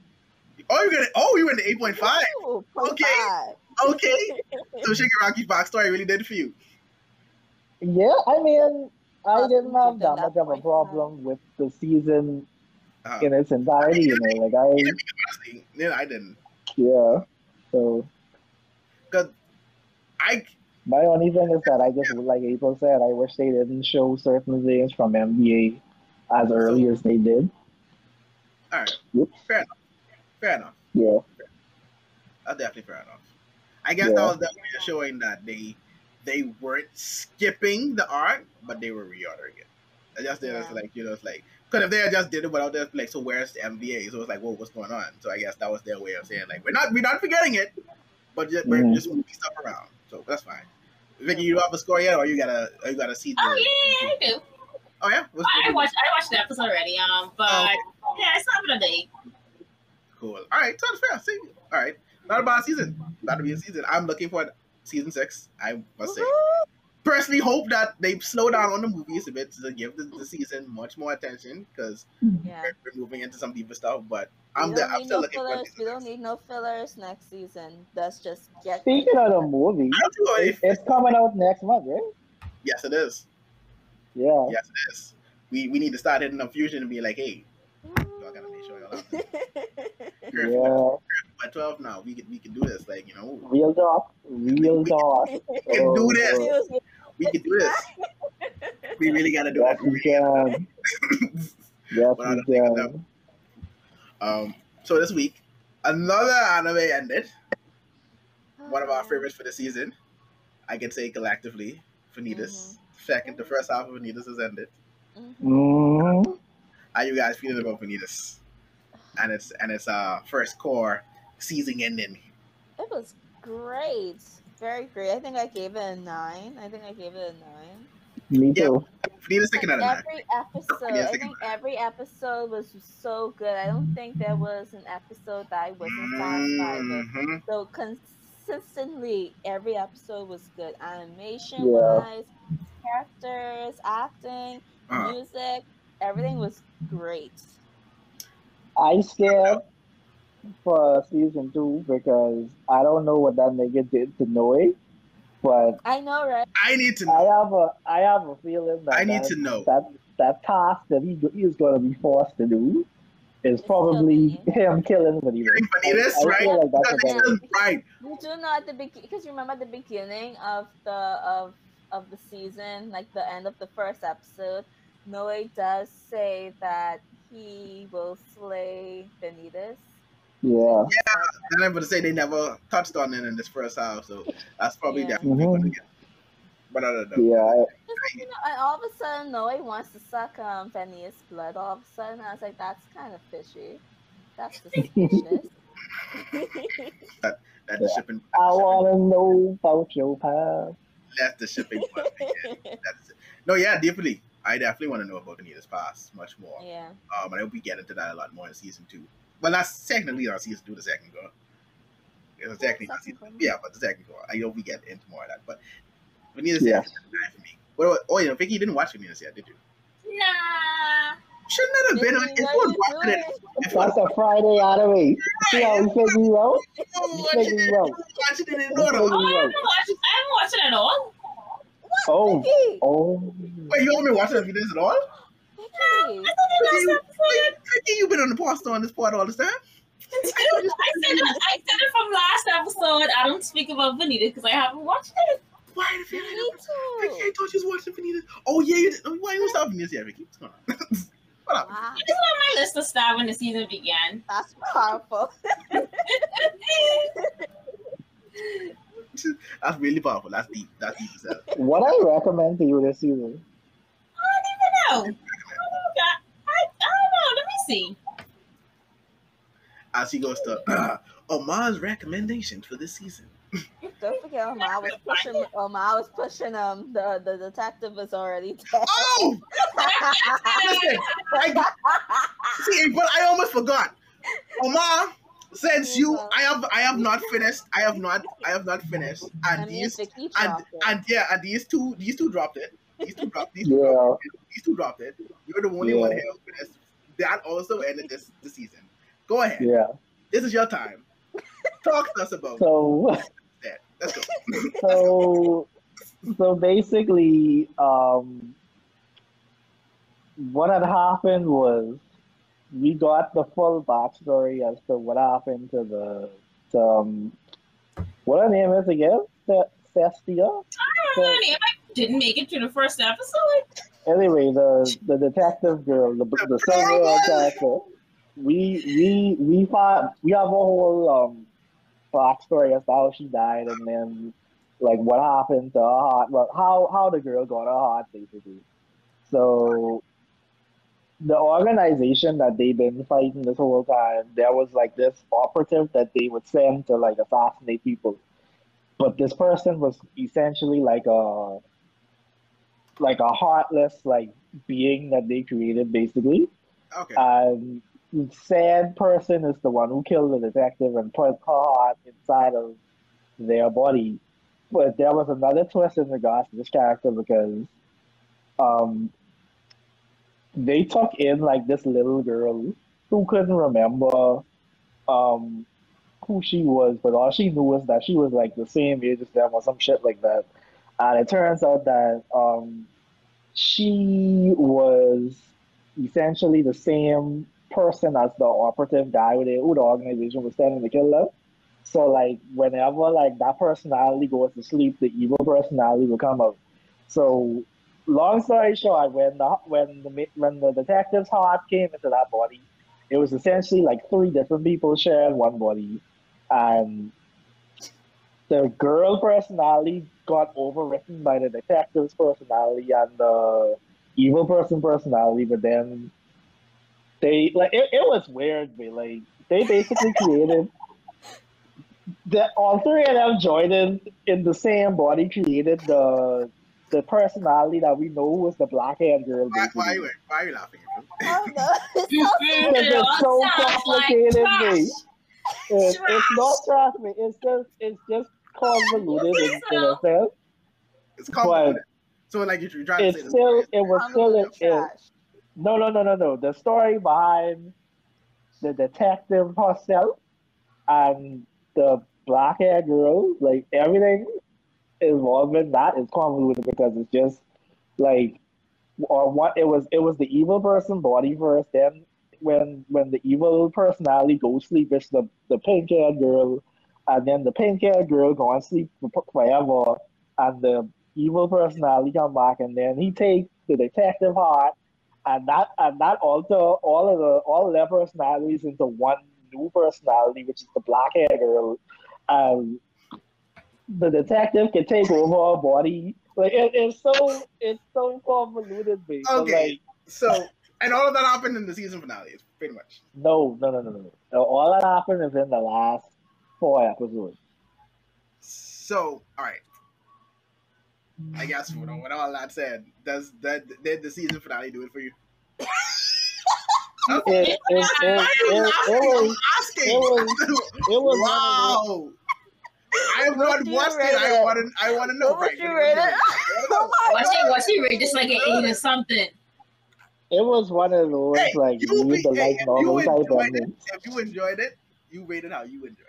Oh, you're gonna oh you went to eight point five. Ooh, point Okay. five. Okay. So Shigaraki's backstory really did it for you. Yeah, I mean, I Awesome, didn't have that much of a point problem with the season Uh, in its entirety. You know, like I, honestly, yeah, I didn't. yeah. So Cause I my only thing is that I just like April said, I wish they didn't show certain things from MVA as early as they did. all right. Yep. Fair enough. Fair enough. Yeah. That's definitely fair enough. I guess Yeah. that was definitely showing that they they weren't skipping the arc, but they were reordering it. I just did it's Yeah. like you know it's like because if they had just did it without this, like so where's the MVA? So it's like, whoa, what's going on? So I guess that was their way of saying like we're not we're not forgetting it, but just, we're Mhm. just moving stuff around. So that's fine. Vicky, you have a score yet, or you gotta you gotta see. The, Oh yeah, yeah, I do. Oh yeah. What's I, I watched I watched the episode already. Um, but Oh, yeah, it's not gonna be. Cool. All right, so that's fair. See, you. all right, not a bad season. Not to be a season. I'm looking for season six. I must say, Woohoo! Personally hope that they slow down on the movies a bit to give the, the season much more attention because mm-hmm. Yeah. we're, we're moving into some deeper stuff. But I'm we the, don't I'm still no looking for. fillers. We don't need no fillers next season. Let's just get. Speaking of the movie, I don't know it, if it's coming out next month, right? yes, it is. Yeah. Yes, it is. We we need to start hitting up fusion and be like, hey, y'all gotta make sure y'all have Yeah. by twelve now. We can we can do this. Like you know, Real talk. Real talk. we can do this. Oh, We can do this. We really gotta do Yes, it. We we can. Yes, But I don't we can. Um, so this week, another anime ended. One of our favorites for the season. I can say collectively, Vanitas. Second, the first half of Vanitas has ended. Mm, How you guys feeling about Vanitas? And it's and it's uh first cour season ending. It was great. Very great. I think I gave it a nine. I think I gave it a nine. me Yeah. too. Vanitas taking out. Every episode, Yeah, I think think every episode was so good. I don't think there was an episode that I wasn't satisfied with. Mhm. So consistently, every episode was good. Animation Yeah. wise, characters, acting, Uh-huh. music, everything was great. I scared for season two because I don't know what that nigga did to Noe, but I know, right? I need to I know. have a I have a feeling that I need that, to know. that that task that he he is going to be forced to do is It's probably killing him killing Vanitas. Vanitas, I, I right? like that's That makes sense, right. You do know at the beginning because you remember at the beginning of the of of the season, like the end of the first episode, Noe does say that he will slay Vanitas. Yeah. And I'm going to say they never touched on it in this first half, so that's probably Yeah. definitely Mhm. going to get. But I don't know. Yeah. Just, you know, and all of a sudden Noe wants to suck um Vanitas' blood. All of a sudden, I was like, that's kind of fishy. That's suspicious. That's the Yeah. shipping. I want to know about your past. That's the shipping part. That's it. No, yeah, definitely. I definitely want to know about Anita's past much more. yeah. Um, and I hope we get into that a lot more in season two. But that's technically not season two, the second go. It's technically not second season go. Yeah, but the second go. I hope we get into more of that. But Vanitas Yeah. yeah. for me. What about, oh, yeah, Vicky, you didn't watch Vanitas yet, did you? Nah. Shouldn't that have been on Vicky, if what you was are watching it. doing? If was That's a Friday anime. See how we figure you out? watching it, Vicky, if you bro. watching it in order. Oh, you I out. haven't watched. I haven't watched it at all. Oh. Vicky, Oh. Wait, you haven't been watching Vanitas at all? Vicky. I thought the Vicky, last episode. Vicky, you've been on the poster on this part all this time. I said it. I said it from last episode. I don't speak about Vanita because I haven't watched it. Why the You Vicky, I thought you was watching Vanita. Oh, yeah, you did. Oh, Why you was stopping this yet, Vicky? What's going on? what up? Wow, It was on my list to start when the season began. that's powerful. That's really powerful. That's deep. That's deep. What I recommend to you this season. I don't even know. I, I don't know. Let me see. As he goes to uh, Omar's recommendations for this season. Don't forget, Omar was pushing. Omar was pushing. Um, the the detective was already dead. Oh, listen, I, see, but I almost forgot. Omar, since you, I have, I have not finished. I have not, I have not finished. And I mean, these, Vicky and, and yeah, and these two, these two dropped it. These two dropped. These two Yeah. dropped it. These two dropped it. You're the only one Yeah. here who finished. That also ended this, this season. Go ahead. Yeah. This is your time. Talk to us about So that. Let's go. so so basically, um, what had happened was we got the full backstory as to what happened to the to, um, what her name is again? Ce- Siesta. I don't know. Annie, I didn't make it to the first episode. Anyway, the the detective girl, the the silver character. We we we find we have a whole um backstory as to how she died and then like what happened to her heart. Well, how how the girl got her heart basically. So the organization that they've been fighting this whole time, there was like this operative that they would send to like assassinate people. But this person was essentially like a like a heartless like being that they created basically. Okay. And said person is the one who killed the detective and put her heart inside of their body. but there was another twist in regards to this character because um they took in like this little girl who couldn't remember um who she was, but all she knew was that she was like the same age as them or some shit like that. And it turns out that um she was essentially the same person as the operative guy with the, who the organization was telling to kill them. So like whenever like that personality goes to sleep, the evil personality will come out. So long story short, when the when the when the detective's heart came into that body, it was essentially like three different people sharing one body, and the girl personality got overwritten by the detective's personality and the evil person personality, but then they like it, it was weird, but like they basically created that all three of them joined in in the same body created the the personality that we know was the black haired girl. Why, why, are you, why are you laughing? No, it's It so sounds like complicated, trash. mate. It's, Trash. it's not trust me. It's just it's just convoluted in, in a sense. It's complicated. So like you're trying to say It's still it was still Convoluted it, it, no no no no no. The story behind the detective herself and the black haired girl, like everything involved in that is convoluted because it's just like or what it was it was the evil person body first, then when when the evil personality goes sleep, it's the, the pink haired girl, and then the pink haired girl go on sleep forever, and the evil personality come back, and then he takes the detective heart, and that and that alter all of the all of their personalities into one new personality, which is the black haired girl. Um, the detective can take over her body. Like it, it's so it's so convoluted. But, Okay. like, So and all of that happened in the season finale, pretty much. no, no, no, no. no. All that happened is in the last four episodes. So all right. I guess with, with all that said, does that did the season finale do it for you? It, it, it, it, it, it was it was- wow. I have What not watched it. I want to. I want to know. Right, you what rate do it? Was she was she rated just like an eight or something? it was one of those Hey, like you read the be- hey, light if you type enjoyed it, if you enjoyed it, you rated how you enjoyed it.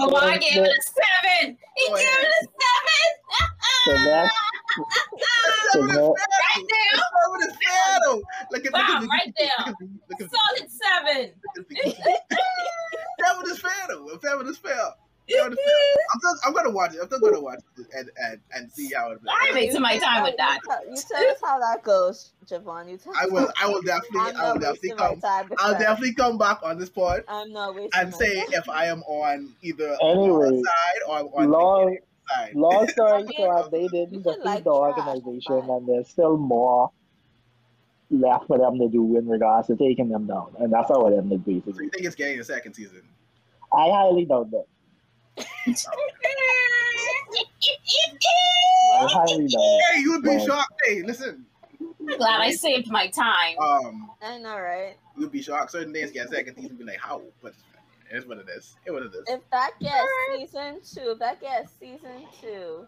Oh, I gave it a seven. He Go gave ahead. it a seven. that's so Seven is that. Right there. Seven is fair, though. Look at Bam, look at- right there. look at- look at- Solid seven. Seven is fair, though. Seven is fair. Seven is fair. I'm still, I'm gonna watch it. I'm still gonna watch it and and, and see how it. I made some my time with that. You tell, you tell us how that goes, Javon. You tell I us will. how- I will definitely. I'm I will not definitely wasting my come. time with I'll that. definitely come back on this pod I'm not wasting and my say time. if I am on either Anyway, Laura's side or on long the side. long story mean, short, they didn't you could defeat like the trash, organization, but- and there's still more left for them to do in regards to taking them down, and that's how it ended So basically. you think it's getting a second season? I highly doubt that. I highly doubt it. Hey, you would be Well- shocked. Hey, listen. I'm glad I saved my time. Um, I know, right? you'd be shocked. Certain things get a second season. Be like, how? But it's what it is. It's what it is. If that gets season two, if that gets season two,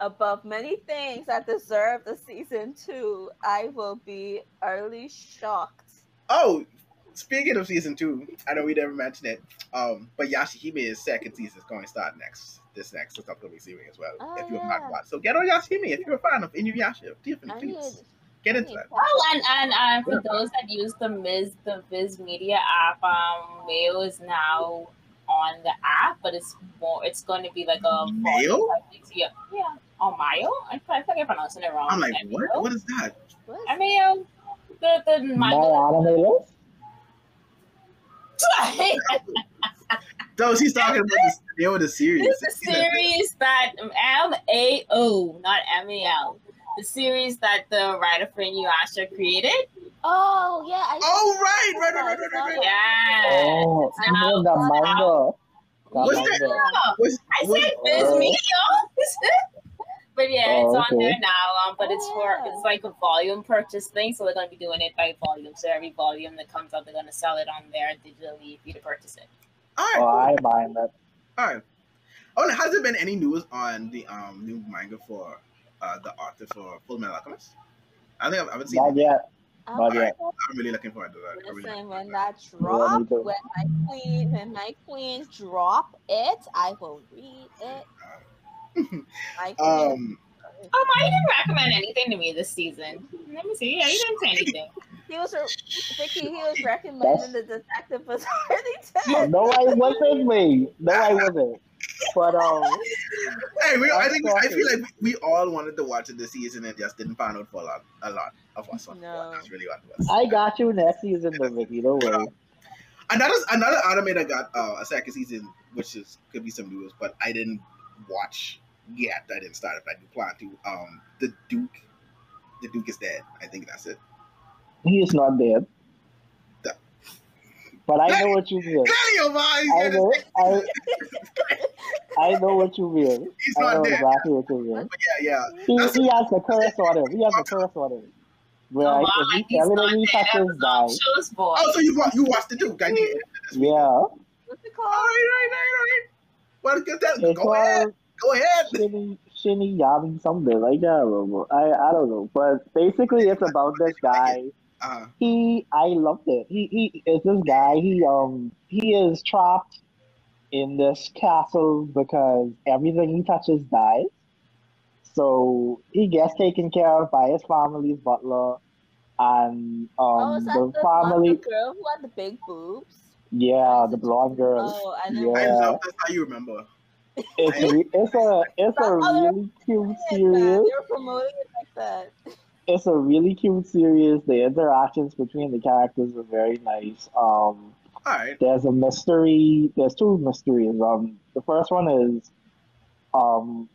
above many things that deserve the season two, I will be early shocked. Oh, speaking of season two, I know we never mentioned it. Um, but Yashahime's second season is going to start next. This next this upcoming series as well. Oh, if you have yeah. not watched, so get on Yashahime if you're a fan of Inuyasha. Tiffany, I need. please get into need that. Oh, and and uh, for those that use the Miz the Viz Media app, um, Mail is now on the app, but it's more. It's going to be like a Mail? 45 weeks- Yeah, yeah. Oh, Mayo. I, I think I'm pronouncing it wrong. I'm like, And what? What is that? What? I mean, um, the the My manga. anime list? So she's talking about the, you know, the series. This is a series that M A O, not M A L. The series that the writer for Inuyasha created. Oh yeah. I Oh right, right, right, right, right, right. right. Yeah. Oh, It's you now- the manga. The What's manga. that? What's, I what- said Viz Oh. Media. but yeah, it's Oh, on there now. Um, but it's for it's like a volume purchase thing, so they're gonna be doing it by volume. So every volume that comes out, they're gonna sell it on there digitally for you to purchase it. all right, Oh, cool. I mind that. all right. Oh, and has there been any news on the um new manga for uh the author for Full Metal Alchemist? I think I've, I haven't seen. Not yet. I'm Not yet. I'm really looking forward to that. I really Listen, looking when forward to that drop, when my queen, when my queen drop it, I will read it. My that. queen, Um, Oh, my, you didn't recommend anything to me this season. Let me see. Yeah, you didn't say anything. he was, Vicky, he was recommending the detective was already No, I wasn't, me. No, I wasn't. But um, hey, we, I think I feel like we, we all wanted to watch it this season and just didn't find out for a lot, a lot of us. No. That's really what it was. I got you next season, though, Vicky. Don't worry. Another another anime that got uh, a second season, which is could be some news, but I didn't watch yet. I didn't start it. but I do plan to. Um, the Duke, the Duke is dead. I think that's it. He is not dead. The- But I know what you mean. Clearly, Omar, he's I know, I, I know what you mean. He's I know not dead. exactly what you mean. But yeah, yeah. He, That's- he has the curse on him. He has the curse on him. Where Oh, if my, he, he's every not time he dead. touches That die, was Show's boy. Oh, so you wa- you watched the Duke? I need. yeah, What's it called? right, right, right, right. Well, get that. it's Go ahead. Called Go ahead. Shinny, Shinny Yami something like that. I don't know. I, I don't know. But basically, it's about this guy. Uh, He, I loved it. He, he is this guy. He, um, he is trapped in this castle because everything he touches dies. So he gets taken care of by his family's butler, and oh, um, is that the the family. the girl who had the big boobs? Yeah, the blonde girl. Oh, I know. I Yeah. love that's how you remember. It's re- it's a it's a really cute series. They're promoting it like that. It's a really cute series. The interactions between the characters are very nice. Um, All right. there's a mystery. There's two mysteries. Um, the first one is um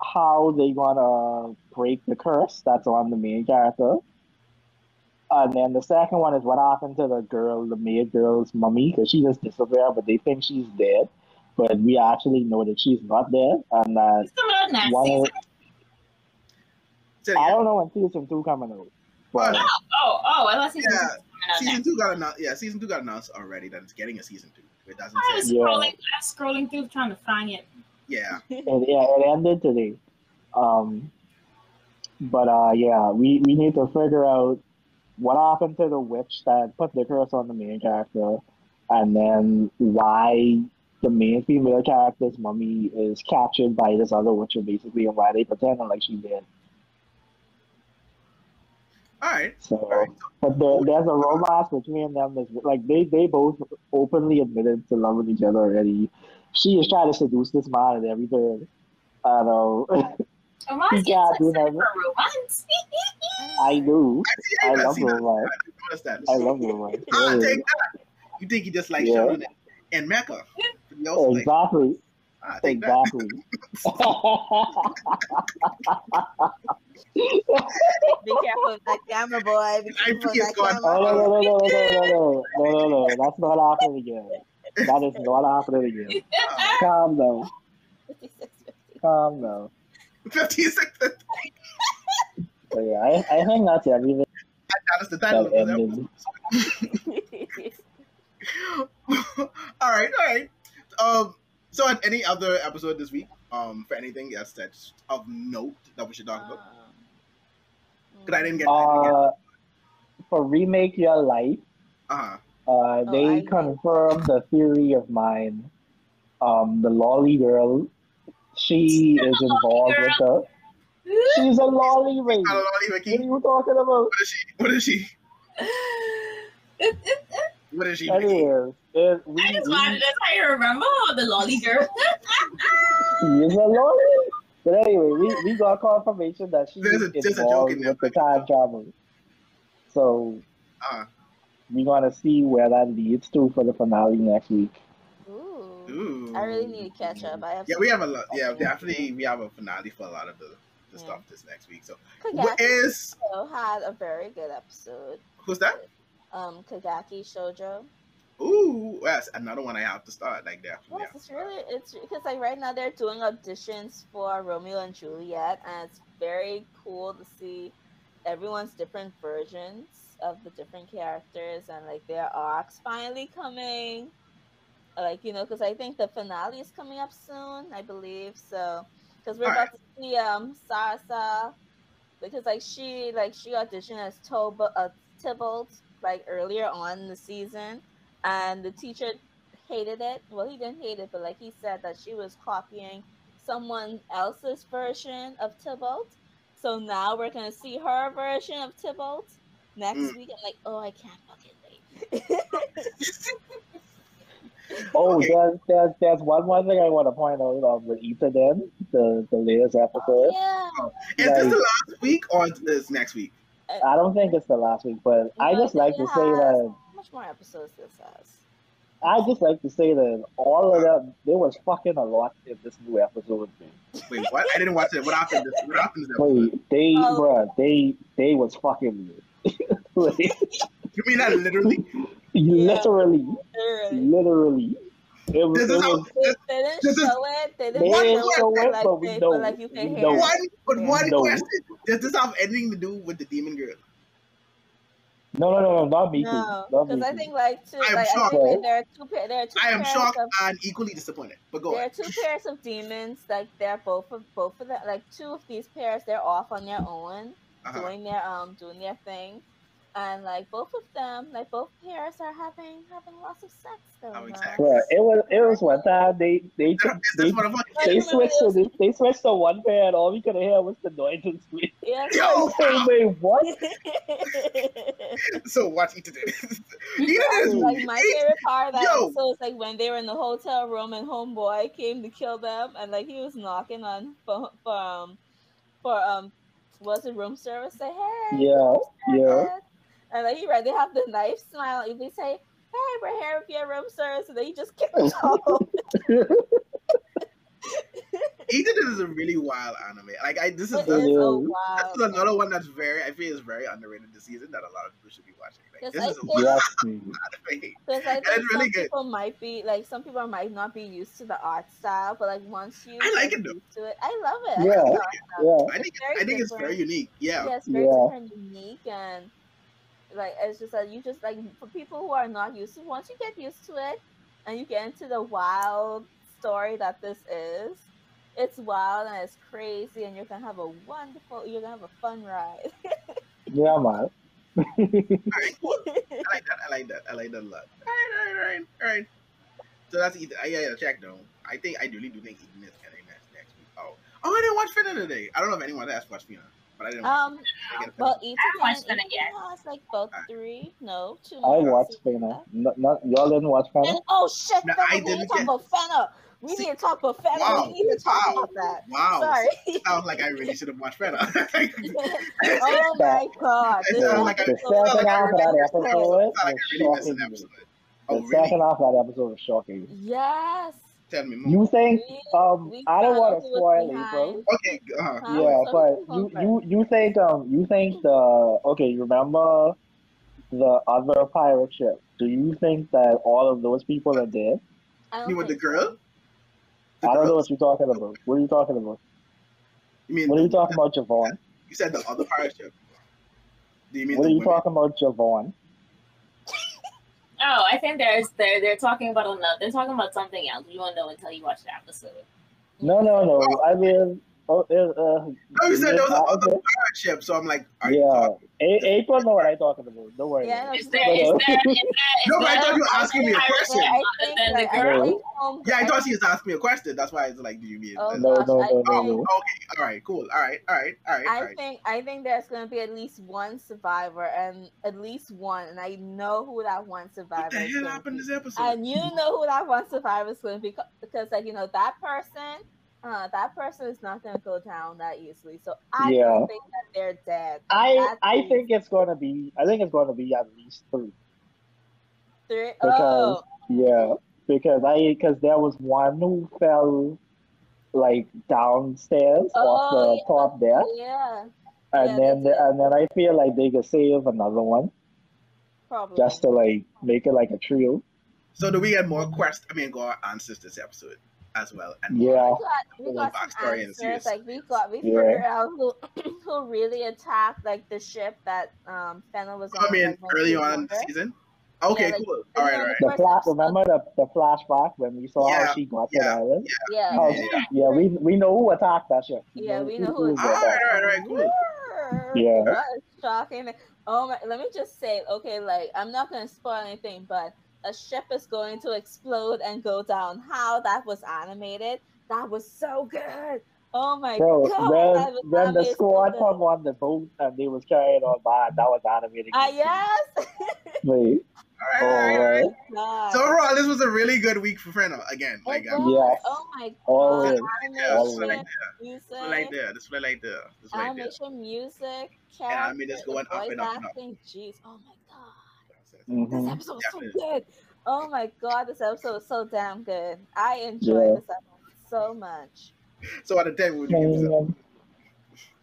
how they gonna break the curse that's on the main character. And then the second one is what happened to the girl, the maid girl's mummy, because she just disappeared, but they think she's dead. But we actually know that she's not there. and that It's coming one. season. I don't know when season two coming out, but Oh, Oh, oh, I thought season Yeah, two was coming out Season next. two got announced. Yeah, season two got announced already that it's getting a season two. It doesn't I was say. Yeah. scrolling, I was scrolling through trying to find it. Yeah. it, yeah, it ended today. Um, but uh, yeah, we, we need to figure out what happened to the witch that put the curse on the main character, and then why the main female character's mummy is captured by this other witcher basically, and why they pretending like she did. All right. So, All right. but there, there's a romance between them. That's like they they both openly admitted to loving each other already. She is trying to seduce this man at every turn. I know. Oh, my He can't do nothing. for romance. I do. I, see, I I, love see that. romance. I. I love romance. Ah, really. take that. You think he just like Yeah. showing it in Mecca? You also like, Exactly. ah, take. Exactly. Be careful with that camera, boy. Be careful with that. Oh camera. no no no no no no no no no no! That's not happening again. That is not happening again. Uh, Calm down. Calm down. 56. So yeah, I, I think that's everything That's the title that of the ended. episode. all right, all right. Um, so at any other episode this week, um, for anything else that's of note that we should talk about? Because I didn't get. I didn't get Uh, for remake your life, uh-huh. uh, they I- confirmed the theory of mine. Um, the lolly girl, she is involved with the. She's a lolly race. A lolly, What Ricky. are you talking about? What is she? What is she? What is she? Ricky? Anyways, it, we, I just wanted that's how you remember the lolly girl. she is a lolly. But anyway, we, we got confirmation that she There's is a- there's a joke involved in with the time travel. So Uh, we're gonna see where that leads to for the finale next week. Ooh. ooh. I really need to catch up. I have Yeah, we have a lot. Yeah, definitely we have a finale for a lot of the, the Yeah. stuff this next week. So, Kagaki what is Shoujo had a very good episode. who's that? Um, Kageki Shoujo. Ooh, that's another one I have to start. Like that. Yes, Yeah. it's really it's because like right now they're doing auditions for Romeo and Juliet, and it's very cool to see everyone's different versions of the different characters and like their arcs finally coming. like you know, because I think the finale is coming up soon, I believe. So, because we're All about to see um Sarasa, because like she like she auditioned as Toba uh, Tybalt like earlier on in the season, and the teacher hated it. Well, he didn't hate it, but like he said that she was copying someone else's version of Tybalt. So now we're gonna see her version of Tybalt next Mm. week. I'm like, oh, I can't fucking wait. Oh, Okay. there's, there's there's one more thing I want to point out um, with Ethan then the the latest episode. yeah. Is this the last week or is this next week? I don't think it's the last week, but I just like it to say that How much more episodes this has? I just like to say that all of them there was fucking a lot in this new episode. man. Wait, what? I didn't watch it. What happened? This, what happened? This episode? Wait, they Oh. bruh, they they was fucking like, You mean that literally? literally, Literally. literally. It was, This it is how. was They, they didn't This is- show it. They they didn't didn't show show it, it, like, but we know. but like you can We hear One, but one No. question: Does this have anything to do with the demon girl? No, no, no, no, not me. No, because I think like two, I am like I think like, there are two there are two I am pairs shocked of and equally disappointed. But go there are two pairs of demons. Like they're both of both of them. Like two of these pairs, they're off on their own, Uh-huh. doing their um doing their thing, and like both of them, like both pairs are having having lots of sex going Having on. sex. Bruh, it was it was one time they they Is took, this they, they switched to they, they switched to one pair and all we could hear was the noise and scream. Yeah, Yo, Hey, wait, what? so watch Ethan. Ethan is like my Ethan- favorite part of that Yo. episode is like when they were in the hotel room and homeboy came to kill them and like he was knocking on for, for um for um was it room service say hey Yeah, room yeah. Service." and like he right they have the knife smile if they say hey we're here with your room service and then he just kicked them out Ethan this is a really wild anime. Like I, this is it the, is this is another one that's very. I feel is very underrated this season that a lot of people should be watching. Like this I is a think- wild Yes, please. anime. Because I And think it's really some good. people might be like some people might not be used to the art style, but like once you I like get it, though. used to it, I love it. Yeah, love the art. Yeah. I think very I think it's very unique. Yeah. Yeah, it's very Yeah. different, unique, and like it's just that you just like for people who are not used to. Once you get used to it, and you get into the wild story that this is, it's wild and it's crazy, and you're gonna have a wonderful, you're gonna have a fun ride. Yeah, man. Alright, cool. I like that. I like that. I like that a lot. All right, all right, all right, all right. So that's Ethan. Uh, yeah, yeah. Check though. I think I really do think Ethan is getting next next week. Oh, oh, I didn't watch Fena today. I don't know if anyone else watched Fena, but I didn't. watch um, I get well, Fena. each I watched one it yet. has like both three, no, two. I watched seasons Fena. Not, not y'all didn't watch Fena? And oh shit, No, Fena, I we didn't talk about Fena. We See- need to talk about Fena. Wow, We need to talk wow, about that. wow. Sorry. Sounds like I really should have watched Fena. oh my god. It This sounds like The it second like half of that really- episode Sounds was like I really missed an shocking. episode. The Oh, really? second half of that episode was shocking. Yes. Tell me more. You think um we I don't want out to who spoil behind. April. Okay, uh-huh. Huh? Yeah, So but you, you you think um you think the okay, you remember the other pirate ship. Do you think that all of those people are dead? You don't mean with the girl? The I don't know what you're talking about. What are you talking about? You mean What are you the- talking about, Javon? You said the other pirate ship. Do you mean What the are you women? talking about, Javon? Oh, I think there's they're they're talking about another. They're talking about something else. You won't know until you watch the episode. No, no, no. I mean, oh, uh, uh, No, you said there was I- another pirate ship, so I'm like, are you yeah, talking? A- April know what I'm talking about. Don't worry. Yeah, about it. Is there But, is there is there is No, but I thought you were asking me a question. I think, than like, the girl? Yeah, I I- thought she was asking me a question. That's why it's like, do you mean? Oh, No, gosh, no, no, Oh, no, no. okay, all right, cool, all right, all right, all right, I right. think I think there's gonna be at least one survivor and at least one, and I know who that one survivor What the hell gonna happened be. this episode? And you know who that one survivor is going to be because, like, you know, that person, uh, that person is not going to go down that easily. So I Yeah. don't think that they're dead. I That's I easy. think it's gonna be. I think it's gonna be at least three. Three- Because oh, yeah, because I because there was one who fell like downstairs off Oh, the yeah. top there, yeah, and Yeah, then they and then I feel like they could save another one probably. just to like make it like a trio. So do we get more questions? I mean, go our answers this episode as well. And more, Yeah. we got, we got some backstory in the answers. Like we got, we Yeah. figured out who who really attacked like the ship that um Fennel was on. I mean, like, early on in the season. Okay, Yeah, like- cool. All right, all right. The First flash. Remember the, the flashback when we saw Yeah, how she got to yeah, the island? Yeah. Oh, Yeah. yeah, we we know who attacked that ship. Yeah, we know who who was All that. right, all right, all right, cool. Yeah. That is shocking. Oh my! Let me just say, okay, like I'm not gonna spoil anything, but a ship is going to explode and go down. How that was animated, that was so good. Oh my Bro, god! when that was when the so squad good. come on the boat and they was carrying on by, that was animated. Ah yes. Wait, All right, all right, all right. So overall, this was a really good week for Fena. Again, It like um, was. Yes. Oh my god! Always. yeah, this way Always. like Animation, there, music, this way like there, this way like there, this way like there. animation, music, And I mean, it's characters, going up voice and up and up. acting. Jeez, oh my god! This hmm episode was so good. Oh my god, this episode was so damn good. I enjoyed Yeah. this episode so much. So out of ten, what would you give this? episode?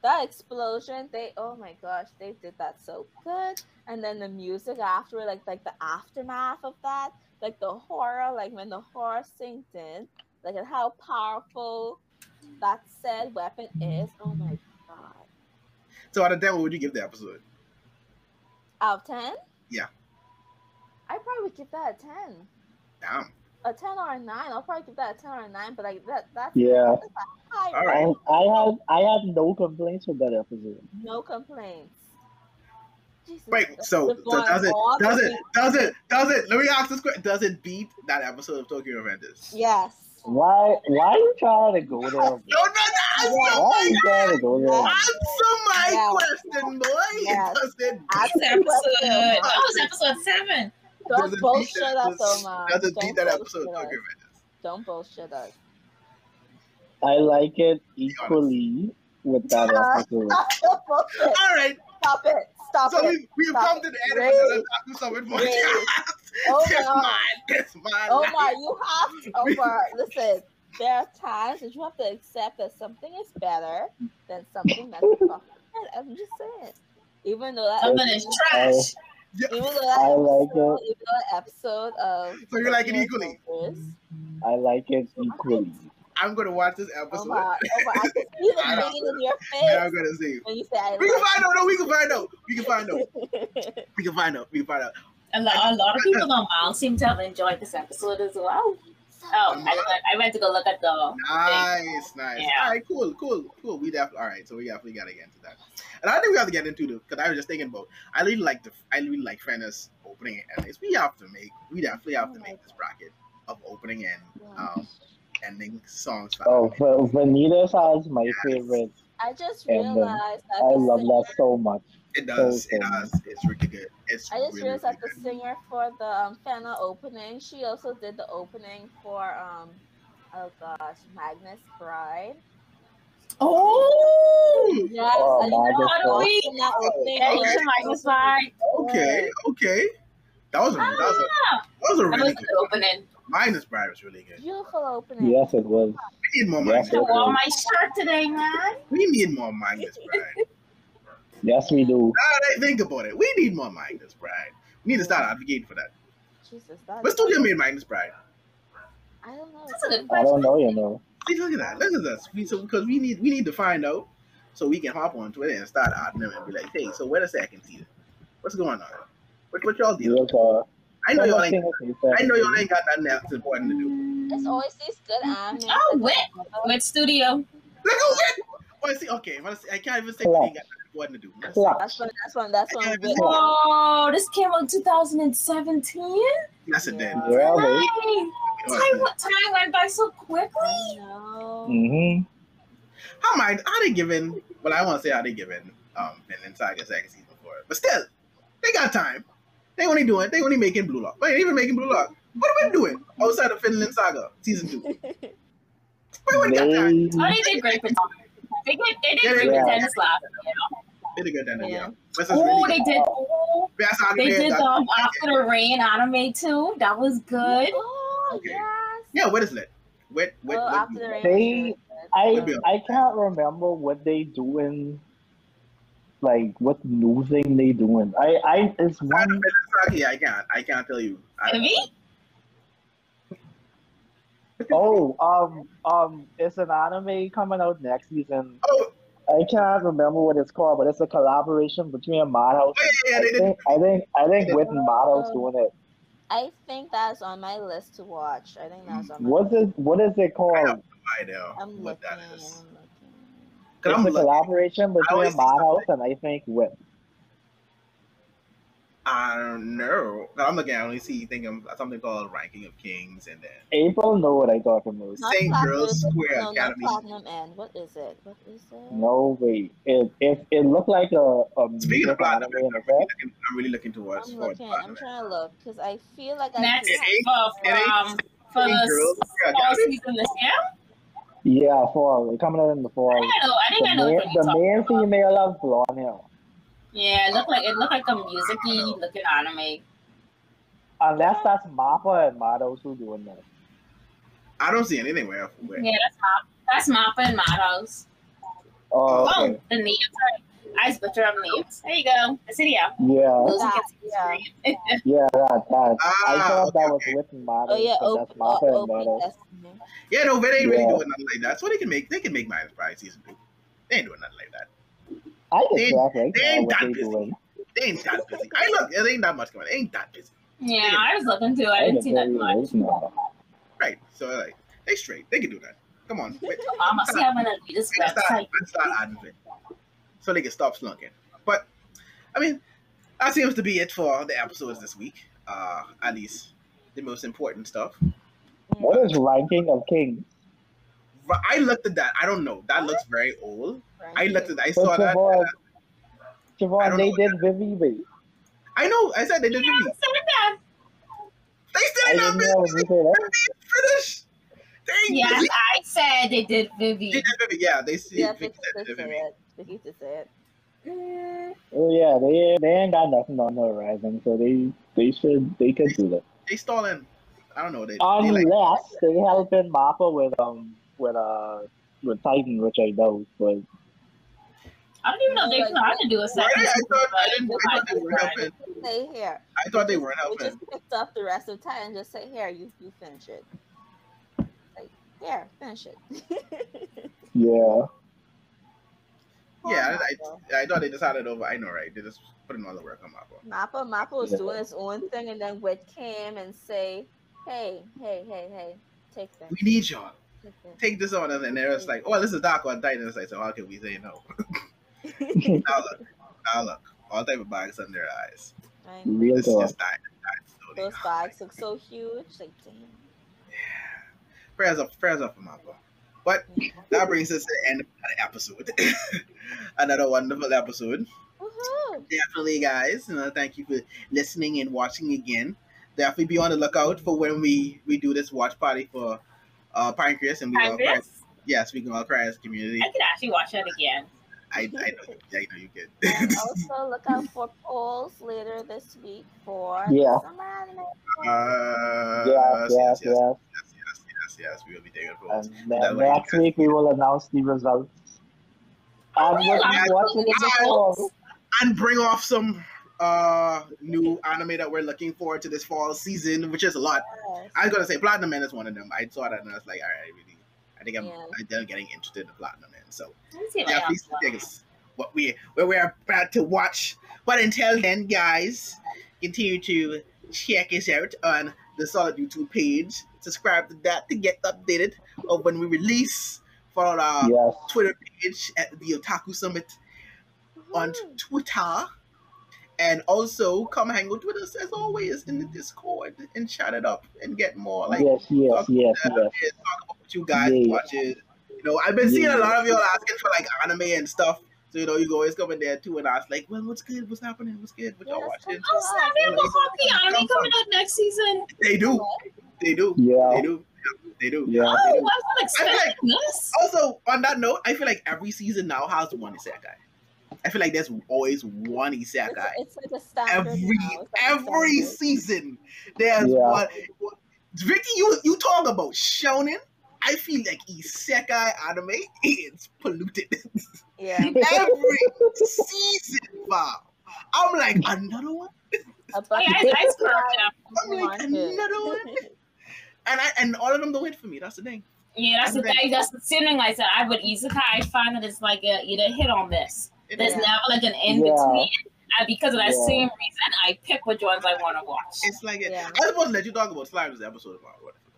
That explosion, they oh my gosh, they did that so good. And then the music after, like like the aftermath of that, like the horror, like when the horror sinks in, like and how powerful that said weapon is. Oh my god. So out of ten, what would you give the episode? Out of ten? Yeah. I probably would give that a ten. Damn. A ten or a nine. I'll probably give that a ten or a nine, but like that that's Yeah. that's high All right. I, I had I had no complaints with that episode. No complaints. Jesus, Wait, so, so does it, all the does it, does it, does it? Let me ask this question: Does it beat that episode of Tokyo Revengers? Yes. Why why are you trying to go there? No, no, no, answer Why you my, trying to go there? answer my Yes. question, boy. Yes. Does it Ask beat, This episode. That was episode seven. Does Don't it beat bullshit that, us, does, Omar. does it Don't beat that episode of bullshit Tokyo us. Revengers? Don't bullshit us. I like it equally with that episode. All right, Stop it. Stop so it. we, we've Stop come to the end of Ray. another Otaku Summit Ray. podcast. Oh It's my. mine. It's mine. Omar, you have to, Omar, listen. There are times that you have to accept that something is better than something that's fucking bad. I'm just saying. Even though that Something is trash. Even though that I like episode, even though that episode of So you like it equally? Revengers- I like it equally. I'm gonna watch this episode. Oh Omar, Omar, oh I can see I the know. pain in your and I'm gonna see. when you say I We can like find out. No, we can find out. We can find out. We can find out. We can find out. A lot, a lot of people on Miles seem to have enjoyed this episode as well. Oh, I, went, I went to go look at the. Nice, nice. Yeah. All right, cool, cool, cool. We definitely all right. So we definitely got to get into that. And I think we have to get into the because I was just thinking about. I really like the. I really like Fena's opening and endings. We have to make. We definitely have to make this bracket of opening and um, ending songs. Oh, anime. Va- Vanitas has my Yes. favorite. I just And, realized that I love that so much. It does. so It good. does. It's really good. It's I just really, realized really that the singer for the um, Fena opening, she also did the opening for um, oh gosh, Magnus Bride. Oh! Yes, Oh, I know Magnus that that opening Yeah, you was should like this vibe. Okay, okay. That was a, that was a, Ah, that was a really was good. the opening. Magnus Bride was really good. Beautiful opening. Yes, it was. We need more Yes, Magnus. I wore my shirt today, man. We need more Magnus Bride. Yes, we do. Now that I think about it, we need more Magnus Bride. We need to start advocating for that. Jesus, that. What studio made Magnus Bride? I don't know. That's a good I don't know, you know. See, look at that. Look at this. We, so because we need we need to find out so we can hop on Twitter and start adding them and be like, hey, so wait a second, Tita. What's going on? What, what y'all dealing? with? Uh, I know y'all ain't. of the things they I know y'all ain't got nothing else important to do. It's always these good anime. Oh, wait. With studio. Look at it. Oh, see, okay. if I say- I can't even say we ain't got nothing important to do. Let's see. That's one. That's one. That's one. With, Whoa, this came out 2017? That's a damn. Yeah. Yeah, Time, went- time went by so quickly. I know. Mm-hmm. How mind? Are they giving? Well, I want to say are they giving um Vinland Saga second season for it, but still, they got time. They only doing. They only making Blue Lock. They ain't even making Blue Lock. What are we doing outside of Vinland Saga season two? What ain't got time. They, Oh, they did great for They did, they did Yeah, great yeah. for tennis last year. They did good then. Yeah. Yeah. Oh, really they did. Oh, Best anime they did that- um, After the Rain anime too. That was good. Oh Okay. yes. Yeah, what is it? What what oh, what? after the rain. They- I I can't remember what they doing. Like what new thing they doing? I I it's one. don't- Yeah, I can't. I can't tell you. I, Me? Oh, um, um, it's an anime coming out next season. oh, I can't remember what it's called, but it's a collaboration between Madhouse. yeah, yeah, I they did. think I think I think Wit and Madhouse doing it. I think that's on my list to watch. I think that's on my What's list. it? What is it I called? have no idea I'm what looking. that is. I'm looking. Cause It's I'm a looking, collaboration between see Madhouse and I think Wit. I don't know. I'm looking. I only see thinking something called Ranking of Kings, and then April know what I talking about. Not St. Platinum- Girls Square no, Academy. Not Platinum End. What is it? What is it? No wait. It it, it looked like a, a Speaking of music Platinum, anime I'm really looking, I'm really looking towards I'm for looking. I'm Platinum. trying to look because I feel like I. Next do- It ain't- for, it ain't um, for the fall season this year. Yeah, fall. Coming out in the I fall. think I know. I think The I know main, what you're the talking main female of blonde hair. Yeah, it looked like it looked like a musicy looking anime. Unless that's Mappa and Madhouse who doing that. I don't see anything where. where Yeah, that's Map. That's Mappa and Madhouse. Oh, Oh, okay. the names are. I butcher up names. There you go. I see yeah. Yeah, That, can see the yeah. yeah, that, that. I Ah, thought okay, that was okay. with Madhouse, Oh yeah, but that's Mappa and Op- Madhouse. Destiny. Yeah, no, but they ain't really doing nothing like that. So they can make they can make my Pride season two. They ain't doing nothing like that. I They- can right they ain't that they busy. doing. They ain't that busy. I look, it ain't that much going. on. They ain't that busy. Yeah, I was looking too. I I didn't see that much. right now. Right. So like they straight. They can do that. Come on. Wait. I must have an Adidas Let's start, website. let's start adding it. So they can stop slunking. But I mean, that seems to be it for the episodes this week. Uh at least the most important stuff. What is ranking of kings? I looked at that. I don't know. That looks very old. I looked at. I saw But that. Siobhan, I they did Vivy, babe. I know. I said they did Yeah, Vivy. I that. They I still not didn't know when you say that. finished. They ain't Yes, busy. I said they did Vivy. They did Vivy. Yeah, they see. Yeah, Vivy Vicky said to say Vivy. it. Vicky to say. Mm, Oh yeah, they they ain't got nothing on the horizon, so they they should they could do that. They stalling. I don't know. They, they like Unless they helping Mappa with um with uh with Titan, which I know, but I don't even know if they plan to do a Right. I thought I didn't. but I thought they were helping. Say here. I thought they weren't helping. We just picked up the rest of the time and just say here, you you finish it. Like here, finish it. yeah. Yeah, I, I, I thought they decided over. I know, right? They just putting all the work on Mappa. Mappa Mappa was Yeah. doing his own thing, and then Wit came and say, "Hey, hey, hey, hey, take this." We need y'all. Take this. Take this on, and then they're just like, "Oh, this is Attack on Titan." It's like, so how can we say no? now look, now look, all type of bags under their eyes. I know. Real This talk. just died, died slowly. Those bags look so huge. Like, damn. Prayers up, prayers up for Mappa. But that brings us to the end of the episode. Another wonderful episode. Woohoo! definitely guys you know thank you for listening and watching again definitely be on the lookout for when we we do this watch party for uh pancreas and we all cry Pancreas? yes we can all cry as a community I could actually watch that again. I i know you, I know you And can also look out for polls later this week for Yeah. the summer anime. uh Yes, yes, yes yes. yes yes yes yes we will be taking polls And then way next can- week we will announce the results. And yeah, what I'm watching the at fall. and bring off some uh new anime that we're looking forward to this fall season which is a lot Yes. i was gonna say Platinum End is one of them i saw that and i was like all right I really i think i'm Yeah. i'm done getting interested in Platinum End so Let me see if I yeah, have please one. take us what we where we're about to watch. But until then, guys, continue to check us out on the Solid YouTube page. Subscribe to that to get updated of when we release. Follow our Yes. Twitter page at the Otaku Summit on Twitter. And also come hang out with us as always in the Discord and chat it up and get more like yes, yes, talk yes, yes. talk about what you guys Yeah. watch it. You know, I've been seeing Yeah. a lot of y'all asking for like anime and stuff. So you know, you always come in there too and ask like, well, what's good? What's happening? What's good? What y'all Yes, watching? Oh, snap! They have a hockey anime coming out next season. They do. They do. Yeah. They do. They do. Yeah. Oh, They I do. was not expecting this. Also, on that note, I feel like every season now has one isekai. I feel like there's always one It's, isekai. it's like a standard. Every now. It's like every standard. season, there's Yeah. one. Vicky, you you talk about shonen. I feel like isekai anime is polluted. Yeah. every season, wow. I'm like another one. A Oh, bunch yeah, I, I I'm like another one, and I and all of them don't hit for me. That's the thing. Yeah, that's the Okay. thing. That's the same thing I said. I would isekai. I find that it's like a either hit or miss. It There's is. Yeah. never like an in Yeah. between. and because of that Yeah. same reason, I pick which ones I want to watch. It's like Yeah. I was supposed to let you talk about slimes the episode about what, but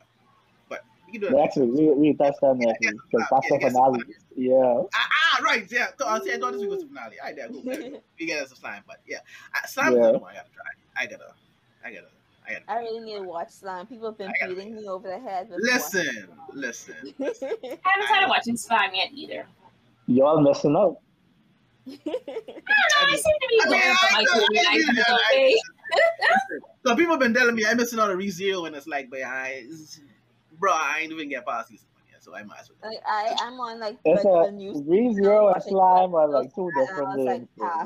you can do it. Next week, we, we touched on next week because that's the Yeah, yes, finale. Yeah. Ah, ah, right, yeah. So I said, I thought this week was the finale. All right, there, go. go. We get us a slime, but yeah, uh, slime is Yeah. another one I gotta try. I gotta, I gotta, I gotta. I really need to watch slime. People have been gotta- beating me over the head. With Listen, listen. I haven't started watching Slime yet either. Y'all missing out. I don't know. I seem to be I mean, going for my know, Korean I items, mean, I- okay? So people have been telling me I'm missing out on ReZero, and it's like, but I, bro, I ain't even get past season one yet, so I might as well. like I, I'm on like, It's like a the new ReZero and slime are like two And different was like,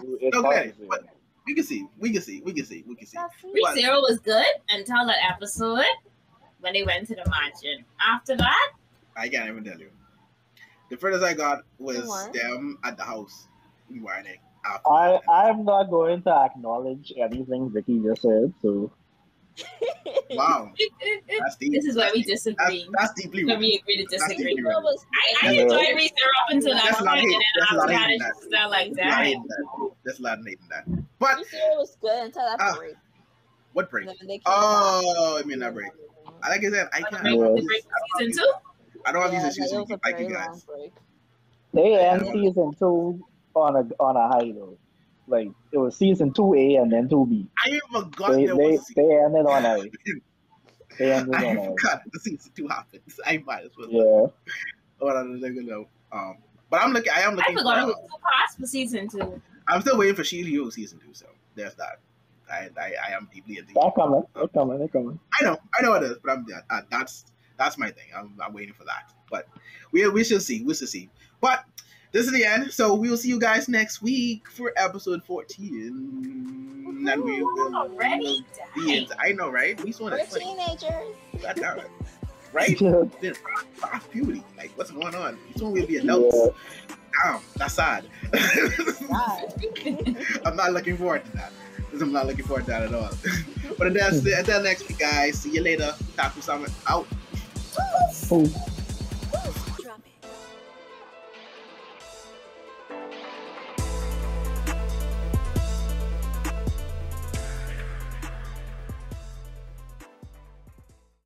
things. It's Okay, but we can see, we can see, we can see, we can see. But- Zero was good until that episode when they went to the mansion. After that, I can't even tell you. The furthest I got was What? them at the house whining. After I. I'm not going to acknowledge anything Vicky just said. So wow, this is where we that's, disagree. that's deeply Where wrong. we agree to disagree. deeply What was I, I Yeah. enjoyed Reese up until that That's point, of and hate. then That's a after lot that, hate it's just not like That's a hate that. in. That's a lot of hate in that. But ReZero was good until that Ah, break. what break? And then they came Oh, I mean that break. I like I said, I can't. break, break season two. I don't have yeah, these issues with like you guys. they Yeah, end season two on a on a high though. Like it was season two A and then two B. I even forgot They there they was a season. they ended on a they ended I on a forgot the season two happens. I might as well. yeah. What I'm looking know. Um, but I'm looking. I am looking. I looking. forgot it was two parts for season two. I'm still waiting for Shield Hero season two. So there's that. I I, I am deeply into. They're coming. They're coming. They're coming. I know, I know it is, but I'm uh, that's that's my thing. I'm, I'm waiting for that. But we we shall see. We shall see. But this is the end. So we will see you guys next week for episode 14. And we will Already? be in- I know, right? We saw We're teenagers. God damn it. Right? Yeah. Then past puberty. Like, what's going on? We soon will be adults. Damn, that's sad. I'm not looking forward to that. I'm not looking forward to that at all. but until, hmm. until next week, guys. See you later. Otaku Summit out. Ooh.